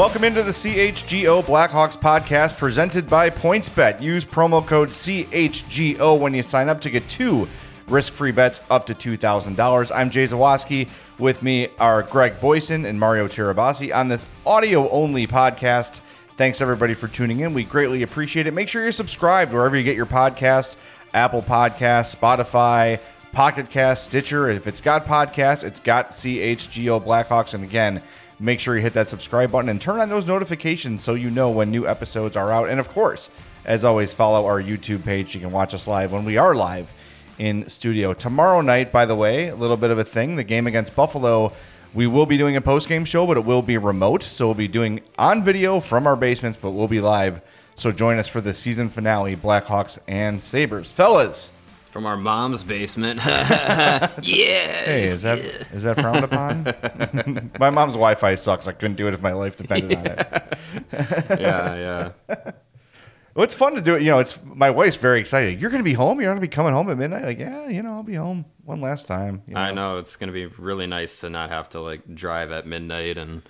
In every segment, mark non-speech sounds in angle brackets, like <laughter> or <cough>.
Welcome into the CHGO Blackhawks podcast presented by PointsBet. Use promo code CHGO when you sign up to get two risk-free bets up to $2,000. I'm Jay Zawaski. With me are Greg Boysen and Mario Tirabassi on this audio-only podcast. Thanks everybody for tuning in. We greatly appreciate it. Make sure you're subscribed wherever you get your podcasts, Apple Podcasts, Spotify, Pocket Cast, Stitcher. If it's got podcasts, it's got CHGO Blackhawks. And again, make sure you hit that subscribe button and turn on those notifications so you know when new episodes are out. And of course, as always, follow our YouTube page. You can watch us live when we are live in studio. Tomorrow night, by the way, a little bit of a thing the game against Buffalo. We will be doing a post game show, but it will be remote. So we'll be doing on video from our basements, but we'll be live. So join us for the season finale Blackhawks and Sabres. Fellas, From our mom's basement. <laughs> <laughs> yeah. Hey, is that is that frowned upon? <laughs> my mom's Wi-Fi sucks. I couldn't do it if my life depended on it. yeah, yeah. Well, it's fun to do it. You know, it's my wife's very excited. You're going to be home. You're going to be coming home at midnight. Like, yeah, you know, I'll be home one last time. you I know it's gonna be really nice to not have to like drive at midnight and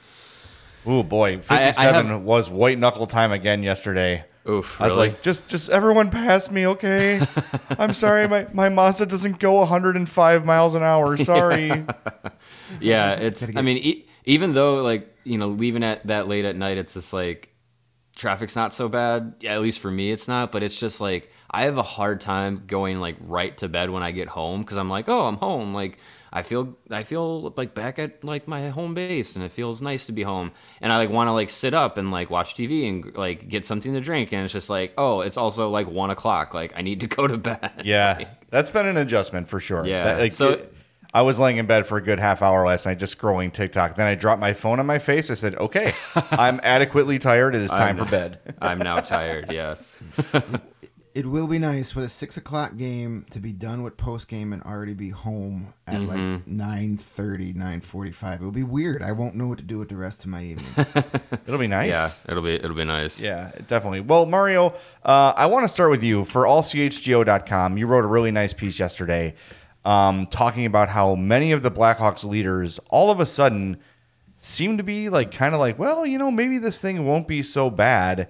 Oh boy, I- I 57 have- was white knuckle time again yesterday. Oof. I was really? like, just just everyone pass me, okay? <laughs> I'm sorry, my my Mazda doesn't go 105 miles an hour. <laughs> Sorry. yeah, it's. I mean, e- even though like you know leaving at that late at night, it's just like traffic's not so bad. Yeah, at least for me, it's not. But it's just like I have a hard time going like right to bed when I get home because I'm like, oh, I'm home. Like I feel I feel like back at like my home base, and it feels nice to be home. And I like want to like sit up and like watch TV and like get something to drink. And it's just like, oh, it's also like one o'clock. Like I need to <laughs> go to bed. Yeah, <laughs> that's been an adjustment for sure. Yeah, That- like, so- it- I was laying in bed for a good half hour last night, just scrolling TikTok. Then I dropped my phone on my face. I said, "Okay, <laughs> I'm adequately tired. It is time for bed." I'm now tired. Yes. It will be nice for the six o'clock game to be done with post game and already be home at Mm-hmm. like 9.30, 9.45. It'll be weird. I won't know what to do with the rest of my evening. <laughs> It'll be nice. Yeah, it'll be it'll be nice. Yeah, definitely. Well, Mario, uh, I want to start with you for allchgo.com. You wrote a really nice piece yesterday um, talking about how many of the Blackhawks leaders all of a sudden seem to be like kind of like, well, you know, maybe this thing won't be so bad.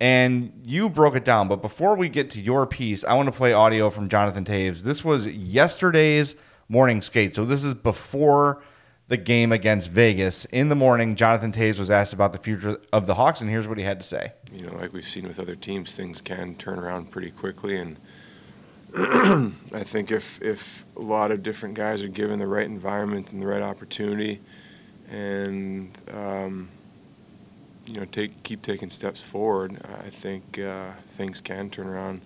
And you broke it down. But before we get to your piece, I want to play audio from Jonathan Toews. This was yesterday's morning skate. So this is before the game against Vegas. In the morning, Jonathan Toews was asked about the future of the Hawks, and here's what he had to say. you know, like we've seen with other teams, things can turn around pretty quickly. And <clears throat> I think if if a lot of different guys are given the right environment and the right opportunity, and um, you know, take keep taking steps forward, I think uh, things can turn around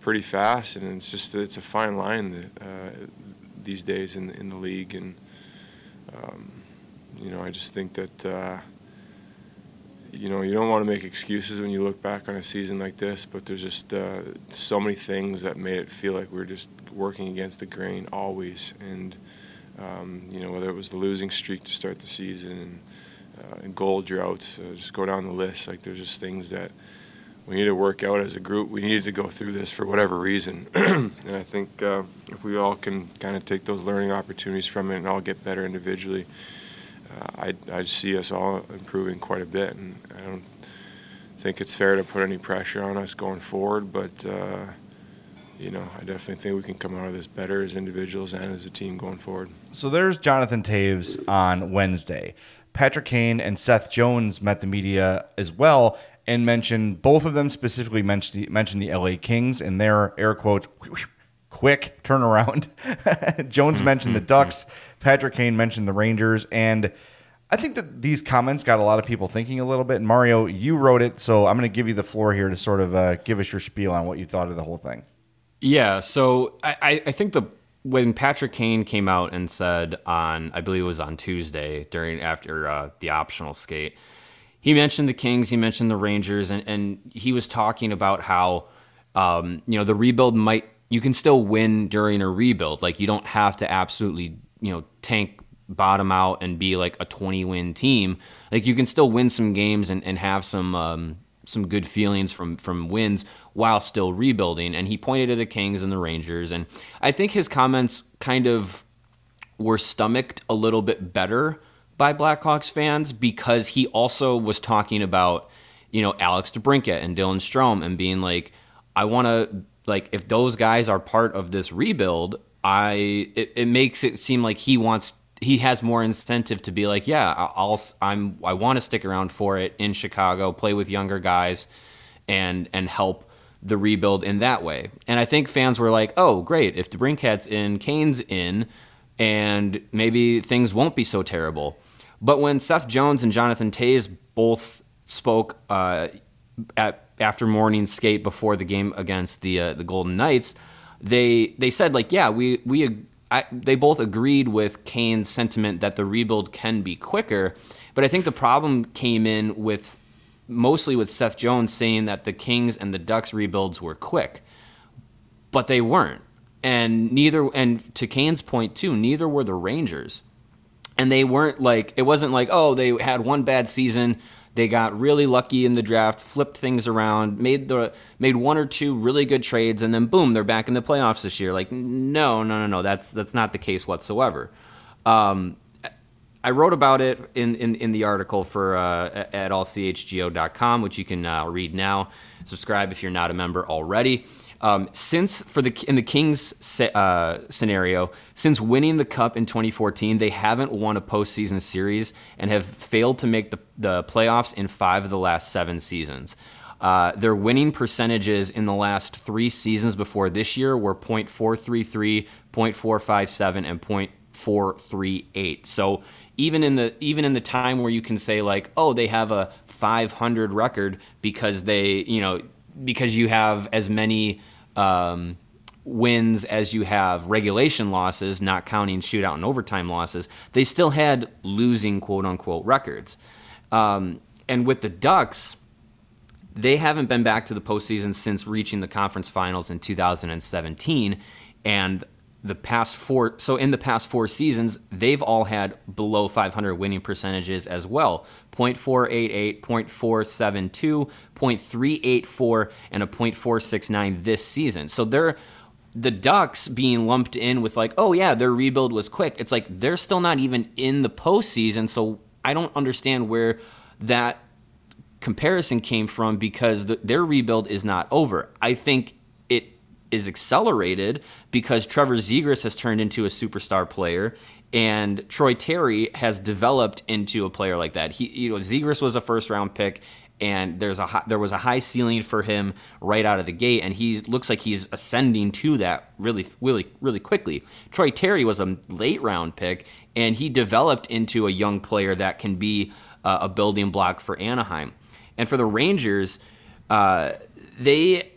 pretty fast. And it's just it's a fine line uh, these days in in the league. And um, you know, I just think that. Uh, you know, you don't want to make excuses when you look back on a season like this, but there's just uh, so many things that made it feel like we were just working against the grain always. And, um, you know, whether it was the losing streak to start the season and, uh, and goal droughts, uh, just go down the list. Like, there's just things that we need to work out as a group. We needed to go through this for whatever reason. <clears throat> and I think uh, if we all can kind of take those learning opportunities from it and all get better individually, uh, I I see us all improving quite a bit, and I don't think it's fair to put any pressure on us going forward, but. Uh, you know, I definitely think we can come out of this better as individuals and as a team going forward. So there's Jonathan Toews on Wednesday. Patrick Kane and Seth Jones met the media as well and mentioned both of them specifically mentioned mentioned the LA Kings and their air quotes <laughs> quick turnaround. <laughs> Jones mm-hmm. mentioned the Ducks, Patrick Kane mentioned the Rangers, and I think that these comments got a lot of people thinking a little bit. And Mario, you wrote it, so I'm going to give you the floor here to sort of uh, give us your spiel on what you thought of the whole thing. Yeah, so I, I think the when Patrick Kane came out and said on I believe it was on Tuesday during after uh, the optional skate, he mentioned the Kings, he mentioned the Rangers, and, and he was talking about how um, you know the rebuild might you can still win during a rebuild. Like you don't have to absolutely you know tank bottom out and be like a 20 win team. Like you can still win some games and, and have some um, some good feelings from from wins while still rebuilding. And he pointed to the Kings and the Rangers, and I think his comments kind of were stomached a little bit better by Blackhawks fans because he also was talking about you know Alex DeBrincat and Dylan Strome and being like, I want to like if those guys are part of this rebuild, I it, it makes it seem like he wants he has more incentive to be like, yeah, I'll I'm I want to stick around for it in Chicago, play with younger guys, and and help the rebuild in that way. And I think fans were like, oh, great, if DeBrincat's in, Kane's in, and maybe things won't be so terrible. But when Seth Jones and Jonathan Toews both spoke uh, at after morning skate before the game against the uh, the Golden Knights, they they said like, yeah, we we I, they both agreed with Kane's sentiment that the rebuild can be quicker. But I think the problem came in with mostly with Seth Jones saying that the Kings and the Ducks rebuilds were quick, but they weren't. And neither, and to Kane's point too, neither were the Rangers. And they weren't like, it wasn't like, oh, they had one bad season they got really lucky in the draft, flipped things around, made the made one or two really good trades, and then boom, they're back in the playoffs this year. Like, no, no, no, no, that's that's not the case whatsoever. Um, I wrote about it in, in, in the article for uh, at allchgo.com, which you can uh, read now. Subscribe if you're not a member already. Um, since for the in the Kings uh, scenario, since winning the cup in 2014, they haven't won a postseason series and have failed to make the, the playoffs in five of the last seven seasons. Uh, their winning percentages in the last three seasons before this year were .433, .457, and .438. So even in the even in the time where you can say like, oh, they have a 500 record because they you know because you have as many um, wins as you have regulation losses, not counting shootout and overtime losses, they still had losing quote unquote records. Um, and with the Ducks, they haven't been back to the postseason since reaching the conference finals in 2017. And the past four so in the past four seasons they've all had below 500 winning percentages as well. 0.488 0.472 0.384 and a 0.469 this season. So they're the ducks being lumped in with like oh yeah their rebuild was quick. It's like they're still not even in the postseason so i don't understand where that comparison came from because the, their rebuild is not over. I think is accelerated because Trevor Zegras has turned into a superstar player and Troy Terry has developed into a player like that. He, you know, Zegras was a first round pick and there's a high, there was a high ceiling for him right out of the gate, and he looks like he's ascending to that really, really, really quickly. Troy Terry was a late round pick, and he developed into a young player that can be uh, a building block for Anaheim. And for the Rangers, uh, they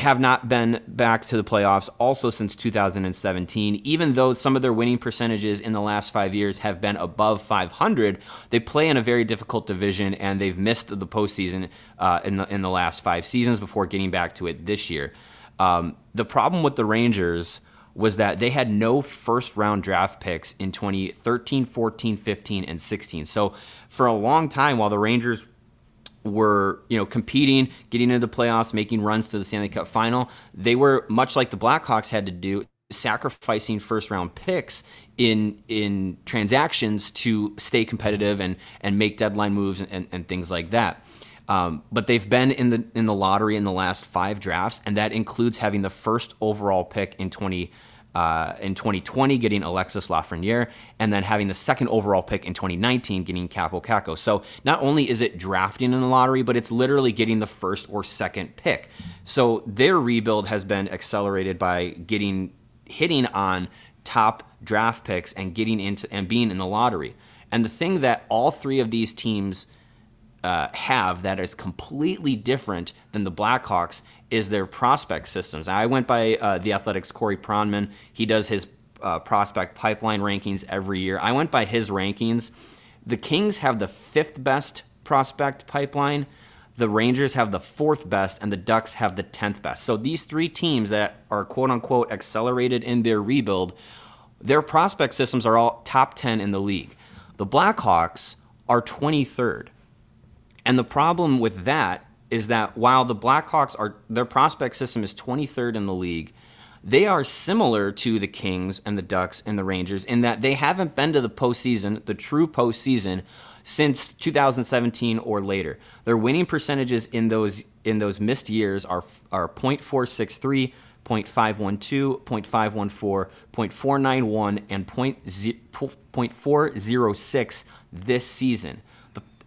have not been back to the playoffs also since 2017. Even though some of their winning percentages in the last five years have been above 500, they play in a very difficult division and they've missed the postseason uh, in, the, in the last five seasons before getting back to it this year. Um, the problem with the Rangers was that they had no first round draft picks in 2013, 14, 15, and 16. So for a long time, while the Rangers were you know competing, getting into the playoffs, making runs to the Stanley Cup final. They were much like the Blackhawks had to do sacrificing first round picks in in transactions to stay competitive and and make deadline moves and, and things like that. Um, but they've been in the in the lottery in the last five drafts, and that includes having the first overall pick in twenty uh, in 2020, getting Alexis Lafreniere, and then having the second overall pick in 2019, getting Kaapo Kakko. So not only is it drafting in the lottery, but it's literally getting the first or second pick. So their rebuild has been accelerated by getting hitting on top draft picks and getting into and being in the lottery. And the thing that all three of these teams uh, have that is completely different than the Blackhawks is their prospect systems. I went by uh, the Athletic's Corey Pronman. He does his uh, prospect pipeline rankings every year. I went by his rankings. The Kings have the fifth best prospect pipeline. The Rangers have the fourth best, and the Ducks have the tenth best. So these three teams that are quote unquote accelerated in their rebuild, their prospect systems are all top ten in the league. The Blackhawks are 23rd. And the problem with that is that while the Blackhawks are their prospect system is 23rd in the league, they are similar to the Kings and the Ducks and the Rangers in that they haven't been to the postseason, the true postseason, since 2017 or later. Their winning percentages in those in those missed years are are .463, .512, .514, .491, and .406 this season.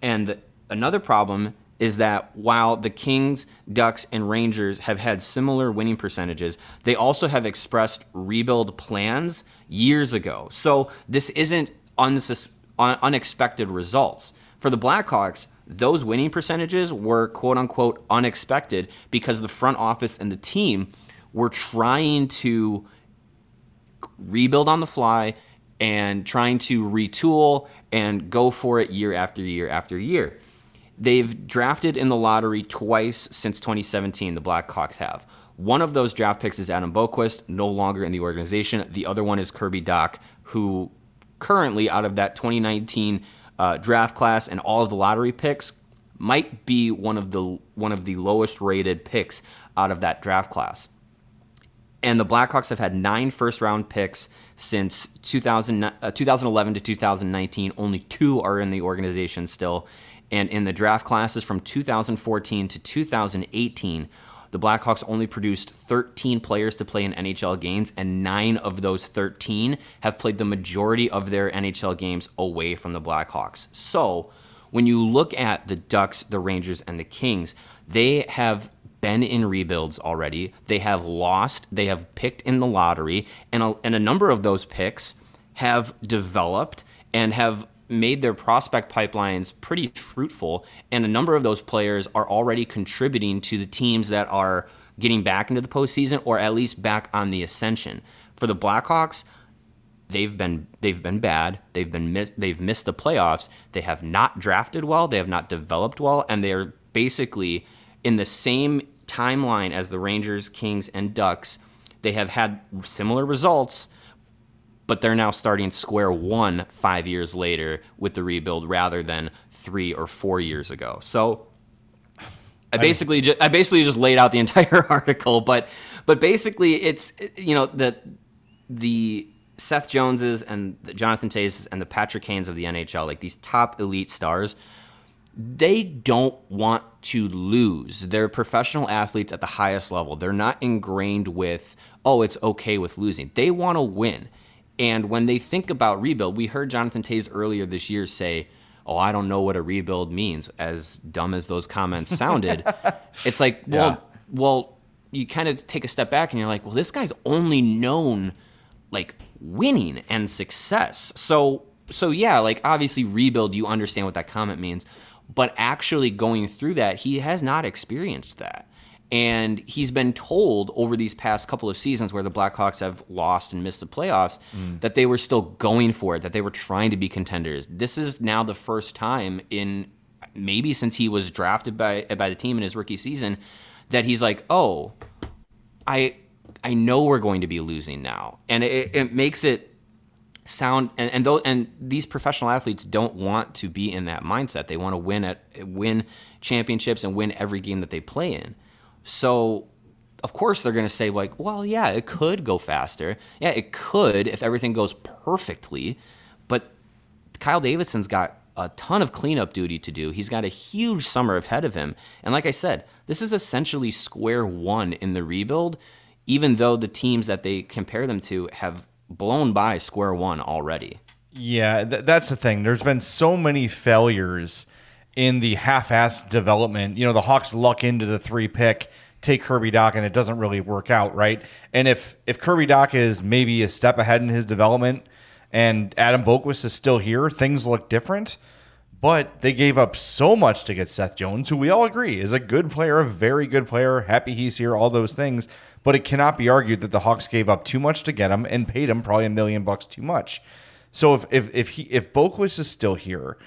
And another problem is that while the Kings, Ducks, and Rangers have had similar winning percentages, they also have expressed rebuild plans years ago. So this isn't un- unexpected results. For the Blackhawks, those winning percentages were quote unquote unexpected because the front office and the team were trying to rebuild on the fly and trying to retool and go for it year after year after year. They've drafted in the lottery twice since 2017, the Blackhawks have. One of those draft picks is Adam Boqvist, no longer in the organization. The other one is Kirby Dach, who currently, out of that 2019 uh, draft class and all of the lottery picks, might be one of the one of the lowest rated picks out of that draft class. And the Blackhawks have had nine first round picks since 2000, uh, 2011 to 2019. Only two are in the organization still. And in the draft classes from 2014 to 2018, the Blackhawks only produced 13 players to play in NHL games, and nine of those 13 have played the majority of their NHL games away from the Blackhawks. So when you look at the Ducks, the Rangers, and the Kings, they have been in rebuilds already. They have lost, they have picked in the lottery, and a, and a number of those picks have developed and have made their prospect pipelines pretty fruitful, and a number of those players are already contributing to the teams that are getting back into the postseason or at least back on the ascension. For the Blackhawks, they've been they've been bad. They've been miss, they've missed the playoffs. They have not drafted well. They have not developed well, and they are basically in the same timeline as the Rangers, Kings, and Ducks. They have had similar results, but they're now starting square one five years later with the rebuild rather than three or four years ago. So I basically just, I basically just laid out the <laughs> entire article, but but basically it's you know the the Seth Joneses and the Jonathan Toews and the Patrick Kanes of the NHL, like these top elite stars, they don't want to lose. They're professional athletes at the highest level. They're not ingrained with, oh, it's okay with losing. They want to win. And when they think about rebuild, we heard Jonathan Toews earlier this year say, "Oh, I don't know what a rebuild means." As dumb as those comments sounded, <laughs> it's like, well, yeah. well, you kind of take a step back and you're like, well, this guy's only known like winning and success. So, so yeah, like obviously rebuild, you understand what that comment means, but actually going through that, he has not experienced that. And he's been told over these past couple of seasons where the Blackhawks have lost and missed the playoffs mm. that they were still going for it, that they were trying to be contenders. This is now the first time in maybe since he was drafted by by the team in his rookie season that he's like, "Oh, I I know we're going to be losing now." And it, it makes it sound and and, those, and these professional athletes don't want to be in that mindset. They want to win at win championships and win every game that they play in. So of course they're going to say like, well, yeah, it could go faster. Yeah, it could if everything goes perfectly. But Kyle Davidson's got a ton of cleanup duty to do. He's got a huge summer ahead of him. And like I said, this is essentially square one in the rebuild, even though the teams that they compare them to have blown by square one already. Yeah, th- that's the thing. There's been so many failures in the half-assed development. You know, the Hawks luck into the three pick, take Kirby Dach, and it doesn't really work out, right? And if if Kirby Dach is maybe a step ahead in his development, and Adam Boqvist is still here, things look different. But they gave up so much to get Seth Jones, who we all agree is a good player, a very good player. Happy he's here, all those things. But it cannot be argued that the Hawks gave up too much to get him and paid him probably a million bucks too much. So if if if he if Boqvist is still here,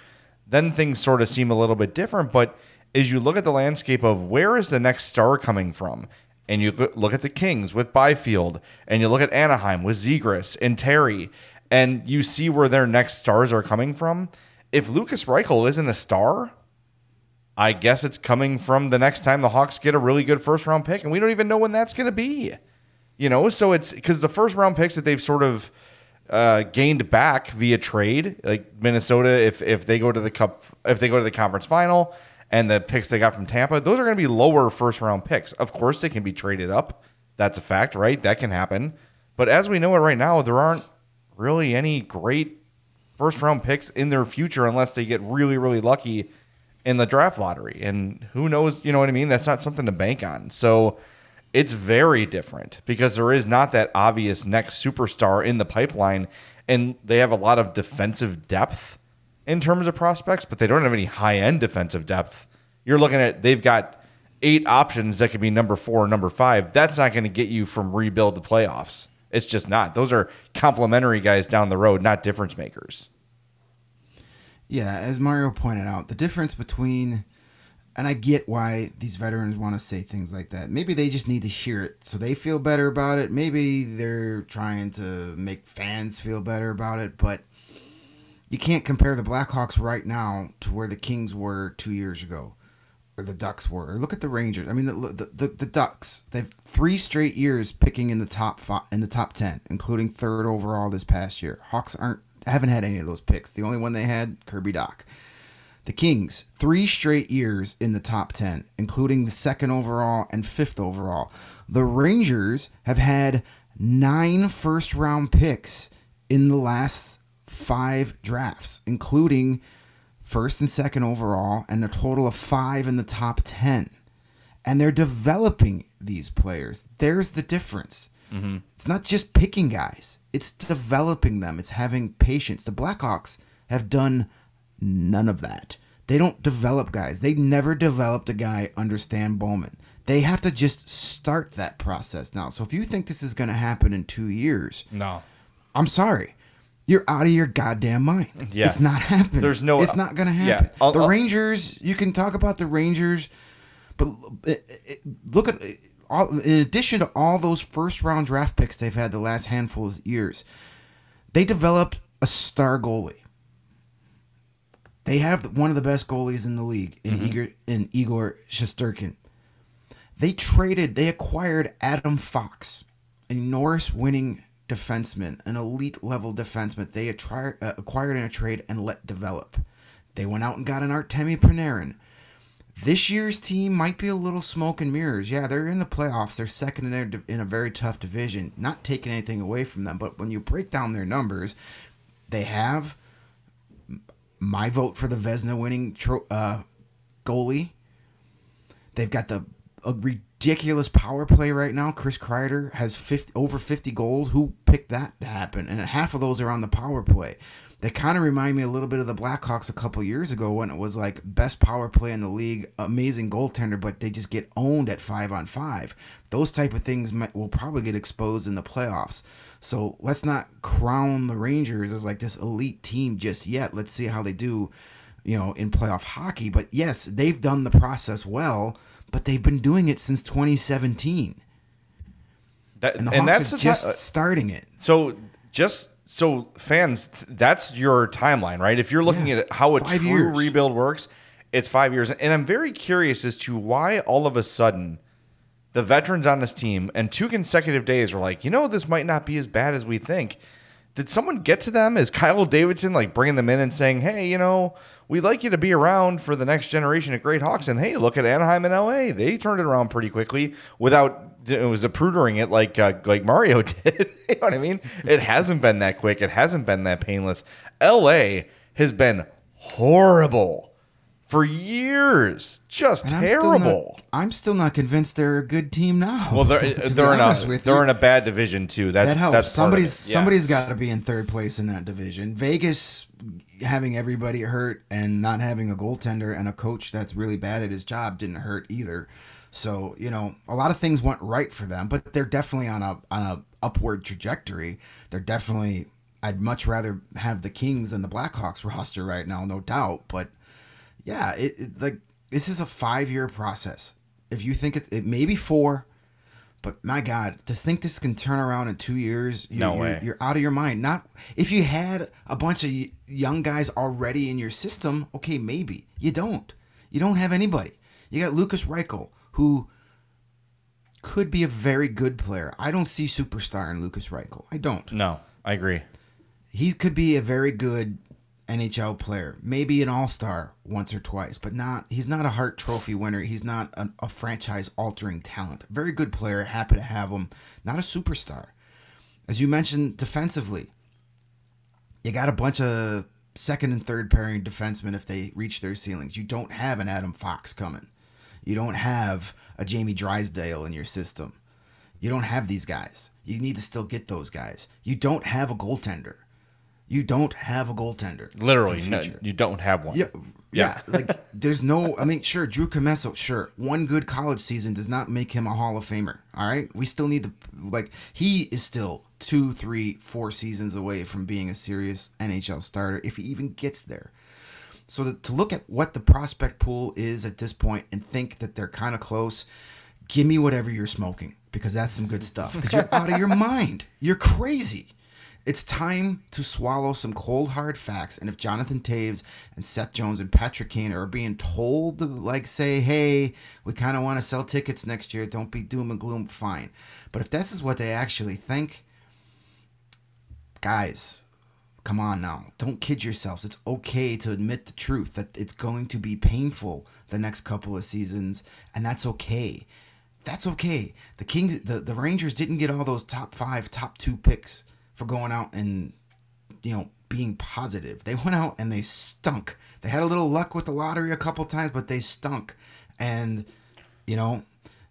then things sort of seem a little bit different. But as you look at the landscape of where is the next star coming from, and you look at the Kings with Byfield, and you look at Anaheim with Zegras and Terry, and you see where their next stars are coming from. If Lukas Reichel isn't a star, I guess it's coming from the next time the Hawks get a really good first round pick, and we don't even know when that's going to be. You know, so it's because the first round picks that they've sort of uh, gained back via trade, like Minnesota, if if they go to the cup, if they go to the conference final, and the picks they got from Tampa, those are going to be lower first round picks. Of course, they can be traded up. That's a fact, right? That can happen. But as we know it right now, there aren't really any great first round picks in their future unless they get really, really lucky in the draft lottery. And who knows, you know what I mean? That's not something to bank on. So it's very different because there is not that obvious next superstar in the pipeline. And they have a lot of defensive depth in terms of prospects, but they don't have any high end defensive depth. You're looking at, they've got eight options that could be number four or number five. That's not going to get you from rebuild to playoffs. It's just not. Those are complementary guys down the road, not difference makers. Yeah, as Mario pointed out, the difference between and I get why these veterans want to say things like that. Maybe they just need to hear it so they feel better about it. Maybe they're trying to make fans feel better about it, but you can't compare the Blackhawks right now to where the Kings were 2 years ago or the Ducks were. Look at the Rangers. I mean, the the, the, the Ducks. They've three straight years picking in the top five, in the top ten, including third overall this past year. Hawks aren't haven't had any of those picks. The only one they had, Kirby Dach. The Kings, three straight years in the top 10, including the second overall and fifth overall. The Rangers have had nine first round picks in the last five drafts, including first and second overall, and a total of five in the top 10. And they're developing these players. There's the difference. Mm-hmm. It's not just picking guys, it's developing them, it's having patience. The Blackhawks have done none of that. They don't develop guys. They never developed a guy under Stan Bowman. They have to just start that process now. So if you think this is going to happen in two years, no, I'm sorry. You're out of your goddamn mind. Yeah. It's not happening. There's no- It's not going to happen. Yeah, I'll- the I'll- Rangers, you can talk about the Rangers, but it- it- look at all, in addition to all those first round draft picks they've had the last handful of years, they developed a star goalie. They have one of the best goalies in the league in Igor in Igor Shesterkin. They traded, they acquired Adam Fox, a Norris winning defenseman, an elite level defenseman. They attri- uh, acquired in a trade and let develop. They went out and got an Artemi Panarin. This year's team might be a little smoke and mirrors. Yeah, they're in the playoffs. They're second in their in a very tough division. Not taking anything away from them, but when you break down their numbers, they have my vote for the Vezina winning tro- uh, goalie. They've got the a ridiculous power play right now. Chris Kreider has 50, over 50 goals. Who picked that to happen? And half of those are on the power play. They kind of remind me a little bit of the Blackhawks a couple years ago when it was like best power play in the league, amazing goaltender, but they just get owned at five on five. Those type of things might, will probably get exposed in the playoffs. So let's not crown the Rangers as like this elite team just yet. Let's see how they do, you know, in playoff hockey. But yes, they've done the process well, but they've been doing it since 2017, That, and and, that's are just ti- uh, starting it. So just so fans, that's your timeline, right? If you're looking Yeah. at how a true years. rebuild works, it's five years. And I'm very curious as to why all of a sudden the veterans on this team, and two consecutive days were like, you know, this might not be as bad as we think. Did someone get to them? Is Kyle Davidson like bringing them in and saying, hey, you know, we'd like you to be around for the next generation of great Hawks? And hey, look at Anaheim and LA. They turned it around pretty quickly without it was approodering it like uh, like Mario <laughs> did. you know what I mean? It hasn't been that quick. It hasn't been that painless. LA has been horrible for years. Just And I'm still not- terrible. I'm still not convinced they're a good team now. Well, they're <laughs> they're in a they're you. in a bad division too. That's that helps. that's somebody's. Yeah. somebody's got to be in third place in that division. Vegas having everybody hurt and not having a goaltender and a coach that's really bad at his job didn't hurt either. So you know a lot of things went right for them, but they're definitely on a on a upward trajectory. They're definitely. I'd much rather have the Kings than the Blackhawks <laughs> roster right now, no doubt. But yeah, it, it like this is a five year process. If you think it, it may be four, but my God, to think this can turn around in two years, you're, No you're, way. you're out of your mind. Not if you had a bunch of young guys already in your system. Okay, maybe you don't. You don't have anybody. You got Lukas Reichel, who could be a very good player. I don't see superstar in Lukas Reichel. I don't No, I agree. he could be a very good NHL player, maybe an All Star once or twice, but not. He's not a Hart Trophy winner. He's not a, a franchise altering talent. Very good player. Happy to have him. Not a superstar. As you mentioned, defensively, you got a bunch of second and third pairing defensemen if they reach their ceilings. You don't have an Adam Fox coming. You don't have a Jamie Drysdale in your system. You don't have these guys. You need to still get those guys. You don't have a goaltender. You don't have a goaltender. Literally, no, you don't have one. Yeah, yeah. like <laughs> there's no. I mean, sure, Drew Commesso. Sure, one good college season does not make him a Hall of Famer. All right, we still need to like. He is still two, three, four seasons away from being a serious NHL starter if he even gets there. So to, to look at what the prospect pool is at this point and think that they're kind of close, give me whatever you're smoking because that's some good stuff. Because you're out of your <laughs> mind. You're crazy. It's time to swallow some cold hard facts. And if Jonathan Toews and Seth Jones and Patrick Kane are being told to like say, hey, we kind of want to sell tickets next year, don't be doom and gloom, fine. But if this is what they actually think, guys, come on now. Don't kid yourselves. It's okay to admit the truth that it's going to be painful the next couple of seasons, and that's okay. That's okay. The Kings, the, the Rangers didn't get all those top five, top two picks for going out and, you know, being positive. They went out and they stunk. They had a little luck with the lottery a couple times, but they stunk. And, you know,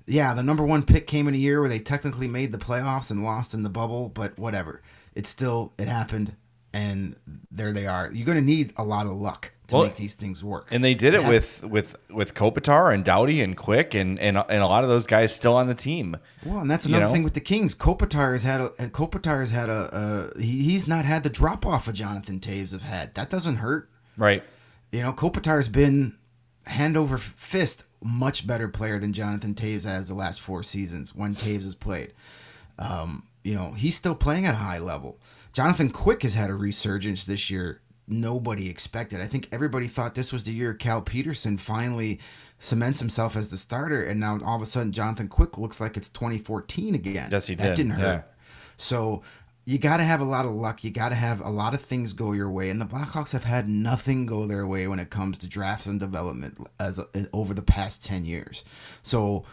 yeah, the number one pick came in a year where they technically made the playoffs and lost in the bubble, but whatever. It still, it happened, and there they are. You're going to need a lot of luck to Well, make these things work. And they did it with with with Kopitar and Doughty and Quick and and and a lot of those guys still on the team. Well, and that's you another know? thing with the Kings. Kopitar has had a Kopitar has had a, a he, he's not had the drop off of Jonathan Toews have had. That doesn't hurt. Right. You know, Kopitar's been hand over fist much better player than Jonathan Toews has the last four seasons when Toews has played. Um, you know, he's still playing at a high level. Jonathan Quick has had a resurgence this year. Nobody expected. I think everybody thought this was the year Cal Petersen finally cements himself as the starter, and now all of a sudden Jonathan Quick looks like it's 2014 again. Yes, he did. That did, didn't hurt. yeah. So you got to have a lot of luck. You got to have a lot of things go your way, and the Blackhawks have had nothing go their way when it comes to drafts and development as over the past ten years. So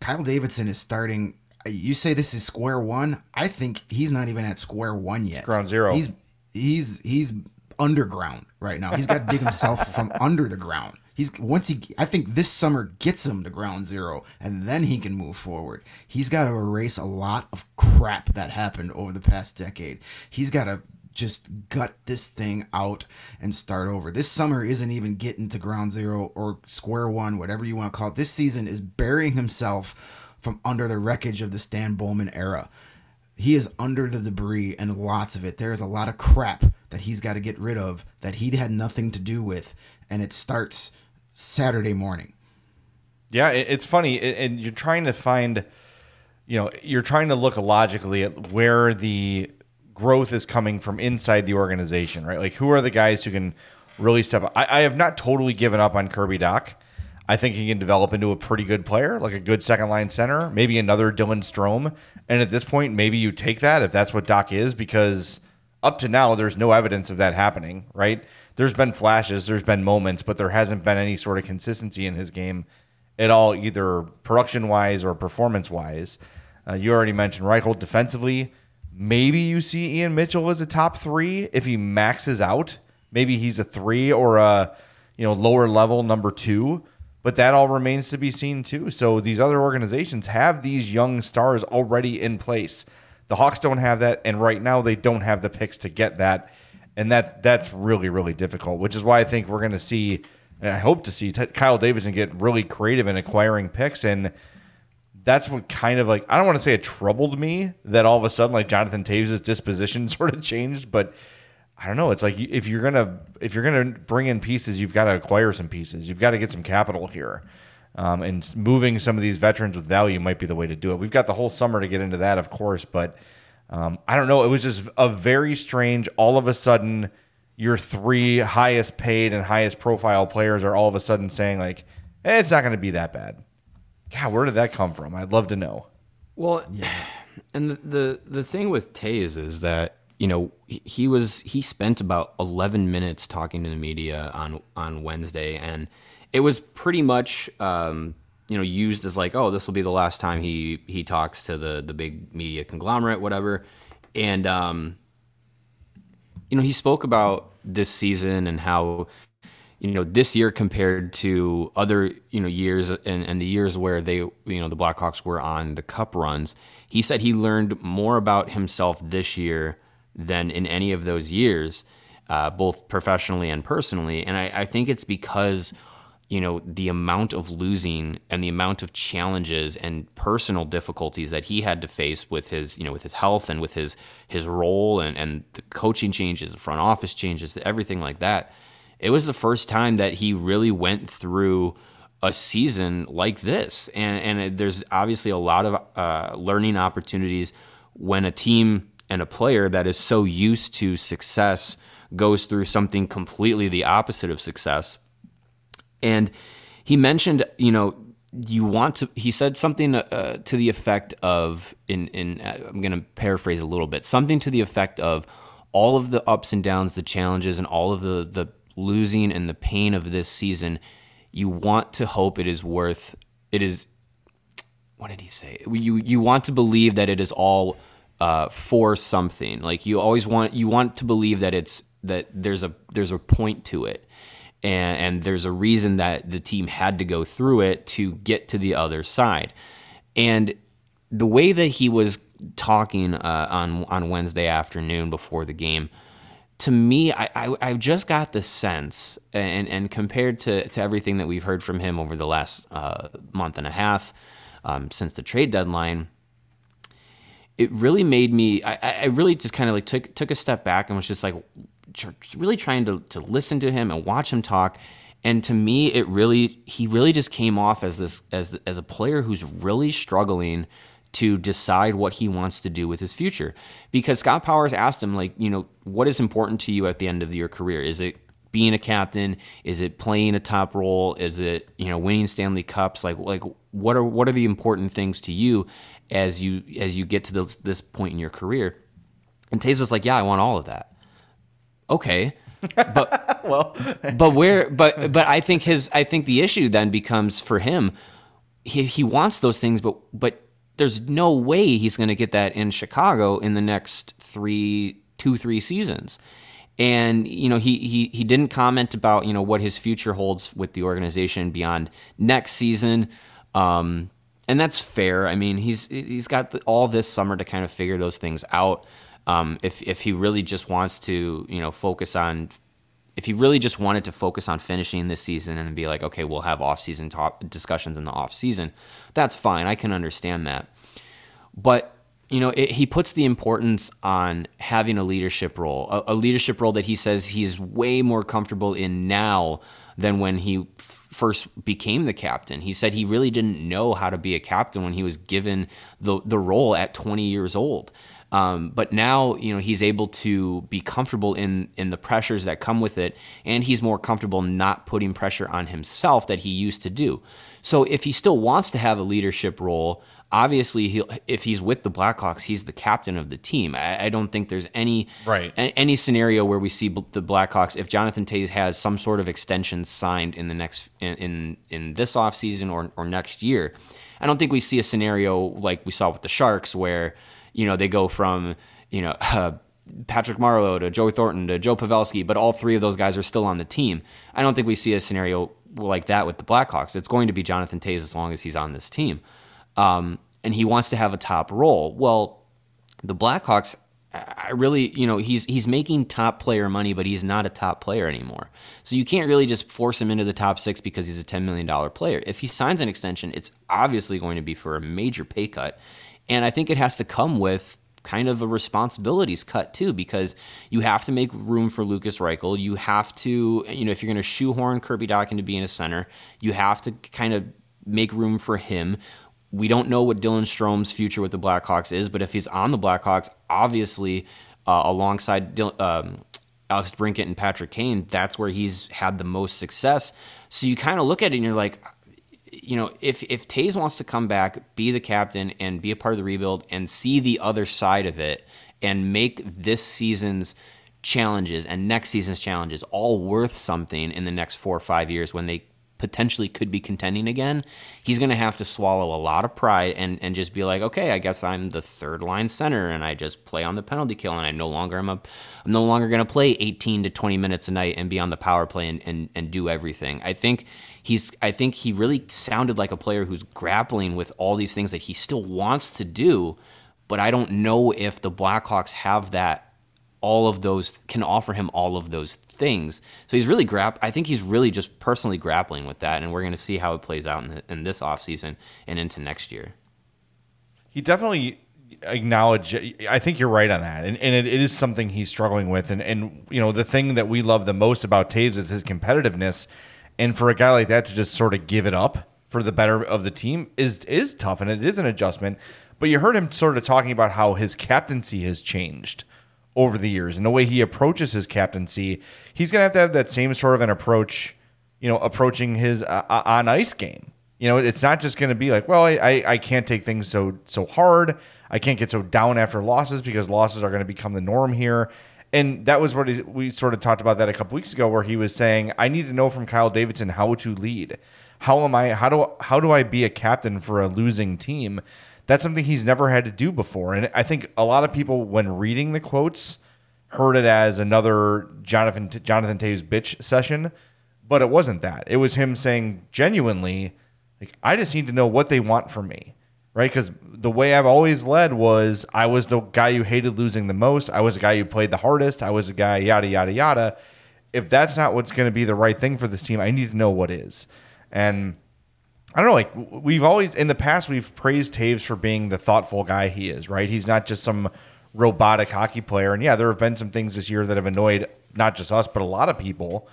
Kyle Davidson is starting. You say this is square one. I think he's not even at square one yet. ground zero. He's he's he's underground right now. He's got to dig himself from <laughs> under the ground. He's once he I think this summer gets him to ground zero and then he can move forward. He's got to erase a lot of crap that happened over the past decade. He's got to just gut this thing out and start over. This summer isn't even getting to ground zero or square one, whatever you want to call it. This season is burying himself from under the wreckage of the Stan Bowman era. He is under the debris and lots of it. There is a lot of crap that he's got to get rid of that he had nothing to do with, and it starts Saturday morning. Yeah, it's funny, and you're trying to find, you know, you're trying to look logically at where the growth is coming from inside the organization, right? Like, who are the guys who can really step up? I, I have not totally given up on Kirby Dach. I think he can develop into a pretty good player, like a good second line center, maybe another Dylan Strome. And at this point, maybe you take that if that's what Dach is, because up to now, there's no evidence of that happening, right? There's been flashes, there's been moments, but there hasn't been any sort of consistency in his game at all, either production wise or performance wise. Uh, you already mentioned Reichel defensively. Maybe you see Ian Mitchell as a top three if he maxes out. Maybe he's a three or a you know lower level number two but that all remains to be seen too. So these other organizations have these young stars already in place. The Hawks don't have that, and right now they don't have the picks to get that, and that that's really really difficult. Which is why I think we're going to see, and I hope to see Kyle Davidson get really creative in acquiring picks, and that's what kind of like I don't want to say it troubled me that all of a sudden like Jonathan Toews' disposition <laughs> sort of changed, but I don't know. It's like if you're gonna if you're gonna bring in pieces, you've got to acquire some pieces. You've got to get some capital here, um, and moving some of these veterans with value might be the way to do it. We've got the whole summer to get into that, of course, but um, I don't know. It was just a very strange. All of a sudden, your three highest paid and highest profile players are all of a sudden saying like, hey, "It's not going to be that bad." God, where did that come from? I'd love to know. Well, yeah. <sighs> and the, the the thing with Toews is that you know, he was he spent about 11 minutes talking to the media on on Wednesday, and it was pretty much um, you know used as like, oh, this will be the last time he he talks to the the big media conglomerate, whatever. And um, you know, he spoke about this season and how you know this year compared to other you know years and, and the years where they you know the Blackhawks were on the cup runs. He said he learned more about himself this year than in any of those years, uh, both professionally and personally. And I, I think it's because you know the amount of losing and the amount of challenges and personal difficulties that he had to face with his you know with his health and with his his role and and the coaching changes the front office changes everything like that it was the first time that he really went through a season like this and and there's obviously a lot of uh, learning opportunities when a team and a player that is so used to success goes through something completely the opposite of success. And he mentioned, you know, you want to. He said something uh, to the effect of, in in uh, I'm going to paraphrase a little bit, something to the effect of all of the ups and downs, the challenges, and all of the the losing and the pain of this season. You want to hope it is worth. It is. What did he say? You you want to believe that it is all uh, for something. Like you always want you want to believe that it's that there's a there's a point to it. And, and there's a reason that the team had to go through it to get to the other side. And the way that he was talking uh, on on Wednesday afternoon before the game, to me, I, I I just got the sense, and and compared to to everything that we've heard from him over the last uh, month and a half um, since the trade deadline, it really made me I, I really just kind of like took took a step back and was just like just really trying to, to listen to him and watch him talk. And to me it really he really just came off as this as as a player who's really struggling to decide what he wants to do with his future. Because Scott Powers asked him like you know what is important to you at the end of your career? Is it being a captain? Is it playing a top role? Is it you know winning Stanley Cups? Like like what are what are the important things to you as you as you get to this, this point in your career. And was like, "Yeah, I want all of that." Okay, <laughs> but well, but where? But but I think his I think the issue then becomes for him. He he wants those things, but but there's no way he's going to get that in Chicago in the next three two three seasons. And you know he he he didn't comment about you know what his future holds with the organization beyond next season. Um, and that's fair. I mean, he's he's got all this summer to kind of figure those things out. Um, if if he really just wants to, you know, focus on, if he really just wanted to focus on finishing this season and be like, okay, we'll have off season top discussions in the off season, that's fine. I can understand that. But you know, it, he puts the importance on having a leadership role, a, a leadership role that he says he's way more comfortable in now than when he first became the captain. He said he really didn't know how to be a captain when he was given the the role at 20 years old. Um, but now, you know, he's able to be comfortable in in the pressures that come with it, and he's more comfortable not putting pressure on himself that he used to do. So if he still wants to have a leadership role, obviously he if he's with the Blackhawks, he's the captain of the team. I, I don't think there's any Right. a- any scenario where we see the Blackhawks if Jonathan Toews has some sort of extension signed in the next in in, in this offseason or or next year. I don't think we see a scenario like we saw with the Sharks where you know they go from you know <laughs> uh, Patrick Marleau to Joey Thornton to Joe Pavelski, but all three of those guys are still on the team. I don't think we see a scenario like that with the Blackhawks. It's going to be Jonathan Toews as long as he's on this team, um, and he wants to have a top role. Well, the Blackhawks, I really, you know, he's he's making top player money, but he's not a top player anymore. So you can't really just force him into the top six because he's a ten million dollar player. If he signs an extension, it's obviously going to be for a major pay cut, and I think it has to come with kind of a responsibilities cut too, because you have to make room for Lukas Reichel. You have to, you know, if you're going to shoehorn Kirby Dach into being a center, you have to kind of make room for him. We don't know what Dylan Strome's future with the Blackhawks is, but if he's on the Blackhawks, obviously uh, alongside um, Alex DeBrincat and Patrick Kane, that's where he's had the most success. So you kind of look at it and you're like, you know, if if Toews wants to come back, be the captain, and be a part of the rebuild, and see the other side of it, and make this season's challenges and next season's challenges all worth something in the next four or five years when they potentially could be contending again, he's going to have to swallow a lot of pride and, and just be like, okay, I guess I'm the third line center and I just play on the penalty kill and I no longer am a, I'm no longer going to play 18 to 20 minutes a night and be on the power play and, and, and do everything. I think he's, I think he really sounded like a player who's grappling with all these things that he still wants to do, but I don't know if the Blackhawks have that all of those can offer him all of those things. So he's really grap. I think he's really just personally grappling with that, and we're going to see how it plays out in, the, in this offseason and into next year. he definitely acknowledged i think you're right on that and, and it, it is something he's struggling with and, and you know the thing that we love the most about Toews is his competitiveness and for a guy like that to just sort of give it up for the better of the team is is tough and it is an adjustment but you heard him sort of talking about how his captaincy has changed over the years and the way he approaches his captaincy he's going to have to have that same sort of an approach you know approaching his uh, uh, on ice game you know, it's not just going to be like, well, I, I, can't take things so so hard. I can't get so down after losses because losses are going to become the norm here. And that was what he, we sort of talked about that a couple weeks ago, where he was saying, I need to know from Kyle Davidson how to lead. How am I? How do how do I be a captain for a losing team? That's something he's never had to do before. And I think a lot of people, when reading the quotes, heard it as another Jonathan Jonathan Toews bitch session, but it wasn't that. It was him saying genuinely, like I just need to know what they want from me, right? Because the way I've always led was I was the guy who hated losing the most. I was the guy who played the hardest. I was the guy yada yada yada. If that's not what's going to be the right thing for this team, I need to know what is. And I don't know, like we've always in the past we've praised Toews for being the thoughtful guy he is, right? He's not just some robotic hockey player. And yeah, there have been some things this year that have annoyed not just us, but a lot of people.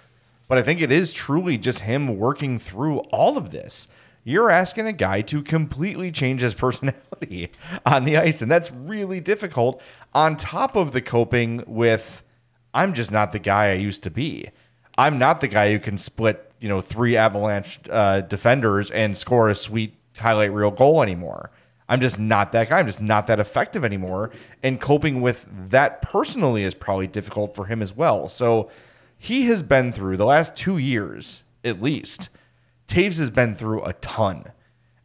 But I think it is truly just him working through all of this. You're asking a guy to completely change his <laughs> personality on the ice, and that's really difficult. On top of the coping with, I'm just not the guy I used to be. I'm not the guy who can split, you know, three Avalanche uh, defenders and score a sweet highlight reel goal anymore. I'm just not that guy. I'm just not that effective anymore. And coping with that personally is probably difficult for him as well. So he has been through the last two years, at least. Toews has been through a ton.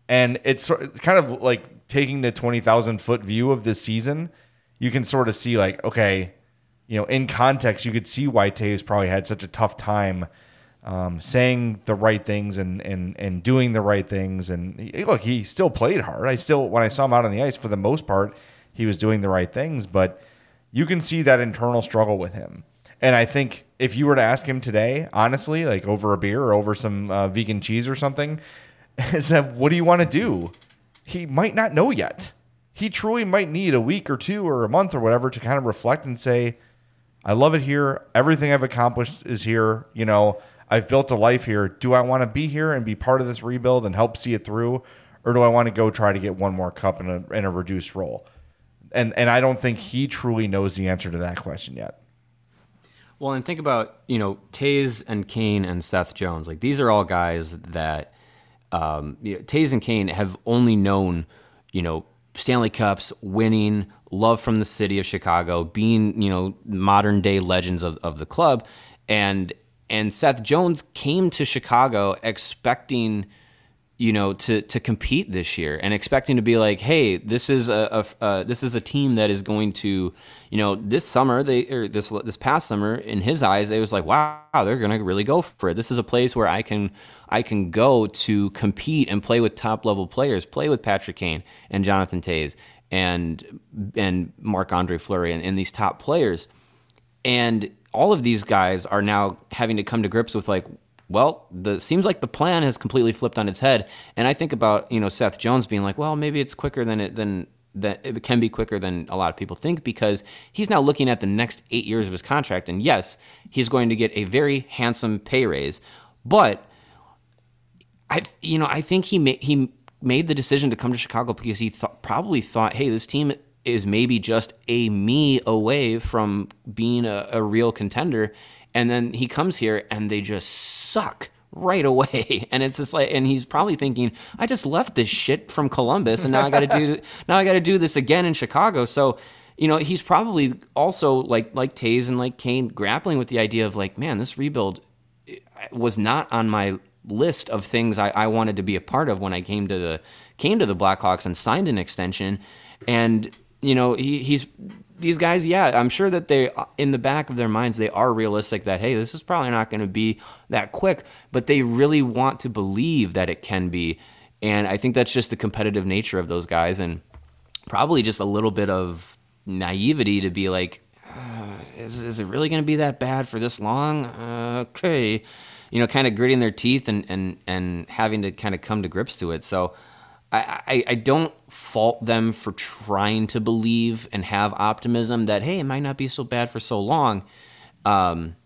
And it's kind of like taking the 20,000 foot view of this season. You can sort of see, like, okay, you know, in context, you could see why Toews probably had such a tough time um, saying the right things and and and doing the right things. And he, look, he still played hard. I still, when I saw him out on the ice, for the most part, he was doing the right things. But you can see that internal struggle with him. And I think if you were to ask him today, honestly, like over a beer or over some uh, vegan cheese or something, <laughs> is that what do you want to do? He might not know yet. He truly might need a week or two or a month or whatever to kind of reflect and say, I love it here. Everything I've accomplished is here. You know, I've built a life here. Do I want to be here and be part of this rebuild and help see it through? Or do I want to go try to get one more cup in a, in a reduced role? and and I don't think he truly knows the answer to that question yet. Well, and think about you know Toews and Kane and Seth Jones. Like these are all guys that um, you know, Toews and Kane have only known you know Stanley Cups, winning, love from the city of Chicago, being you know modern day legends of, of the club, and and Seth Jones came to Chicago expecting you know to to compete this year and expecting to be like hey this is a, a uh, this is a team that is going to you know this summer they or this this past summer in his eyes it was like wow they're to really go for it. This is a place where I can I can go to compete and play with top level players play with Patrick Kane and Jonathan Toews and and Marc Andre Fleury and, and these top players. And all of these guys are now having to come to grips with like well, the seems like the plan has completely flipped on its head. And I think about you know Seth Jones being like, well, maybe it's quicker than it than that it can be quicker than a lot of people think because he's now looking at the next eight years of his contract, and yes, he's going to get a very handsome pay raise, but I you know I think he made he made the decision to come to Chicago because he th- probably thought, hey, this team is maybe just a me away from being a, a real contender and then he comes here and they just suck right away. <laughs> And it's just like, and he's probably thinking, I just left this shit from Columbus, and now I got to do <laughs> now I got to do this again in Chicago. So, you know, he's probably also like like Toews and like Kane grappling with the idea of like, man, this rebuild eh, was not on my list of things I, I wanted to be a part of when I came to the came to the Blackhawks and signed an extension. And you know, he, he's these guys, yeah, I'm sure that they, in the back of their minds, they are realistic that, hey, this is probably not going to be that quick, but they really want to believe that it can be. And I think that's just the competitive nature of those guys and probably just a little bit of naivety to be like, uh, is, is it really going to be that bad for this long? Uh, okay. You know, kind of gritting their teeth and, and, and having to kind of come to grips to it. So, I, I, don't fault them for trying to believe and have optimism that hey, it might not be so bad for so long. Um,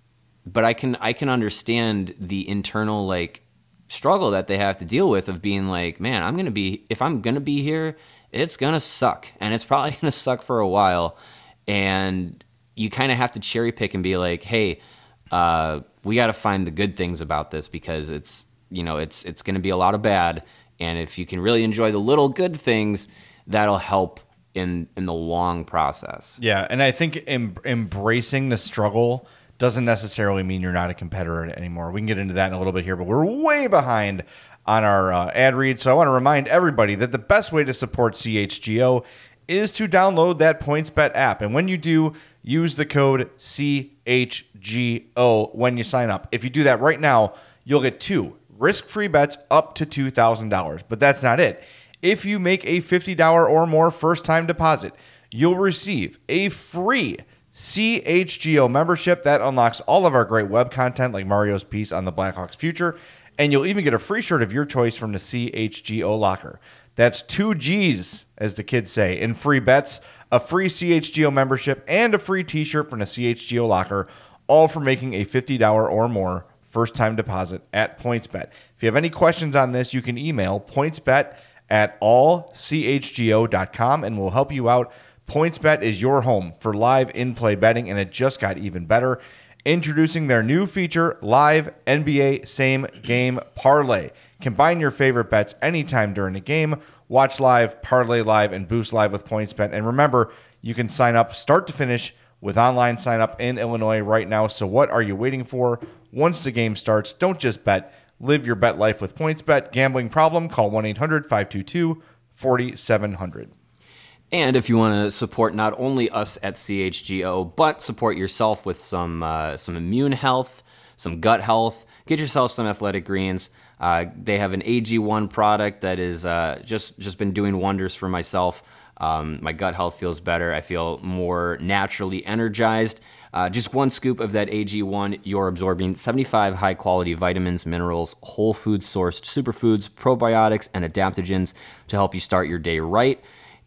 but I can I can understand the internal like struggle that they have to deal with of being like, man, I'm gonna be if I'm gonna be here, it's gonna suck, and it's probably <laughs> gonna suck for a while, and you kind of have to cherry pick and be like, hey, uh, we got to find the good things about this because it's you know it's it's gonna be a lot of bad and if you can really enjoy the little good things, that'll help in in the long process. Yeah, and I think em- embracing the struggle doesn't necessarily mean you're not a competitor anymore. We can get into that in a little bit here, but we're way behind on our uh, ad read. So I want to remind everybody that the best way to support CHGO is to download that PointsBet app. And when you do, use the code CHGO when you sign up. If you do that right now, you'll get two risk free bets up to $2,000. But that's not it. If you make a $50 or more first time deposit, you'll receive a free CHGO membership that unlocks all of our great web content like Mario's piece on the Blackhawks future. And you'll even get a free shirt of your choice from the CHGO locker. That's two G's, as the kids say, in free bets, a free CHGO membership, and a free t shirt from the CHGO locker, all for making a $50 or more first time deposit at PointsBet. If you have any questions on this, you can email pointsbet at allchgo.com and we'll help you out. PointsBet is your home for live in play betting, and it just got even better. Introducing their new feature, Live NBA Same Game Parlay. Combine your favorite bets anytime during the game. Watch live, parlay live, and boost live with PointsBet. And remember, you can sign up start to finish with online sign up in Illinois right now. So, what are you waiting for? Once the game starts, don't just bet. Live your bet life with PointsBet. Gambling problem? Call 1 800 522 4700. And if you want to support not only us at CHGO, but support yourself with some uh, some immune health, some gut health, get yourself some athletic greens. Uh, they have an AG1 product that is uh, just just been doing wonders for myself. Um, my gut health feels better. I feel more naturally energized. Uh, just one scoop of that AG1, you're absorbing 75 high quality vitamins, minerals, whole food sourced superfoods, probiotics, and adaptogens to help you start your day right.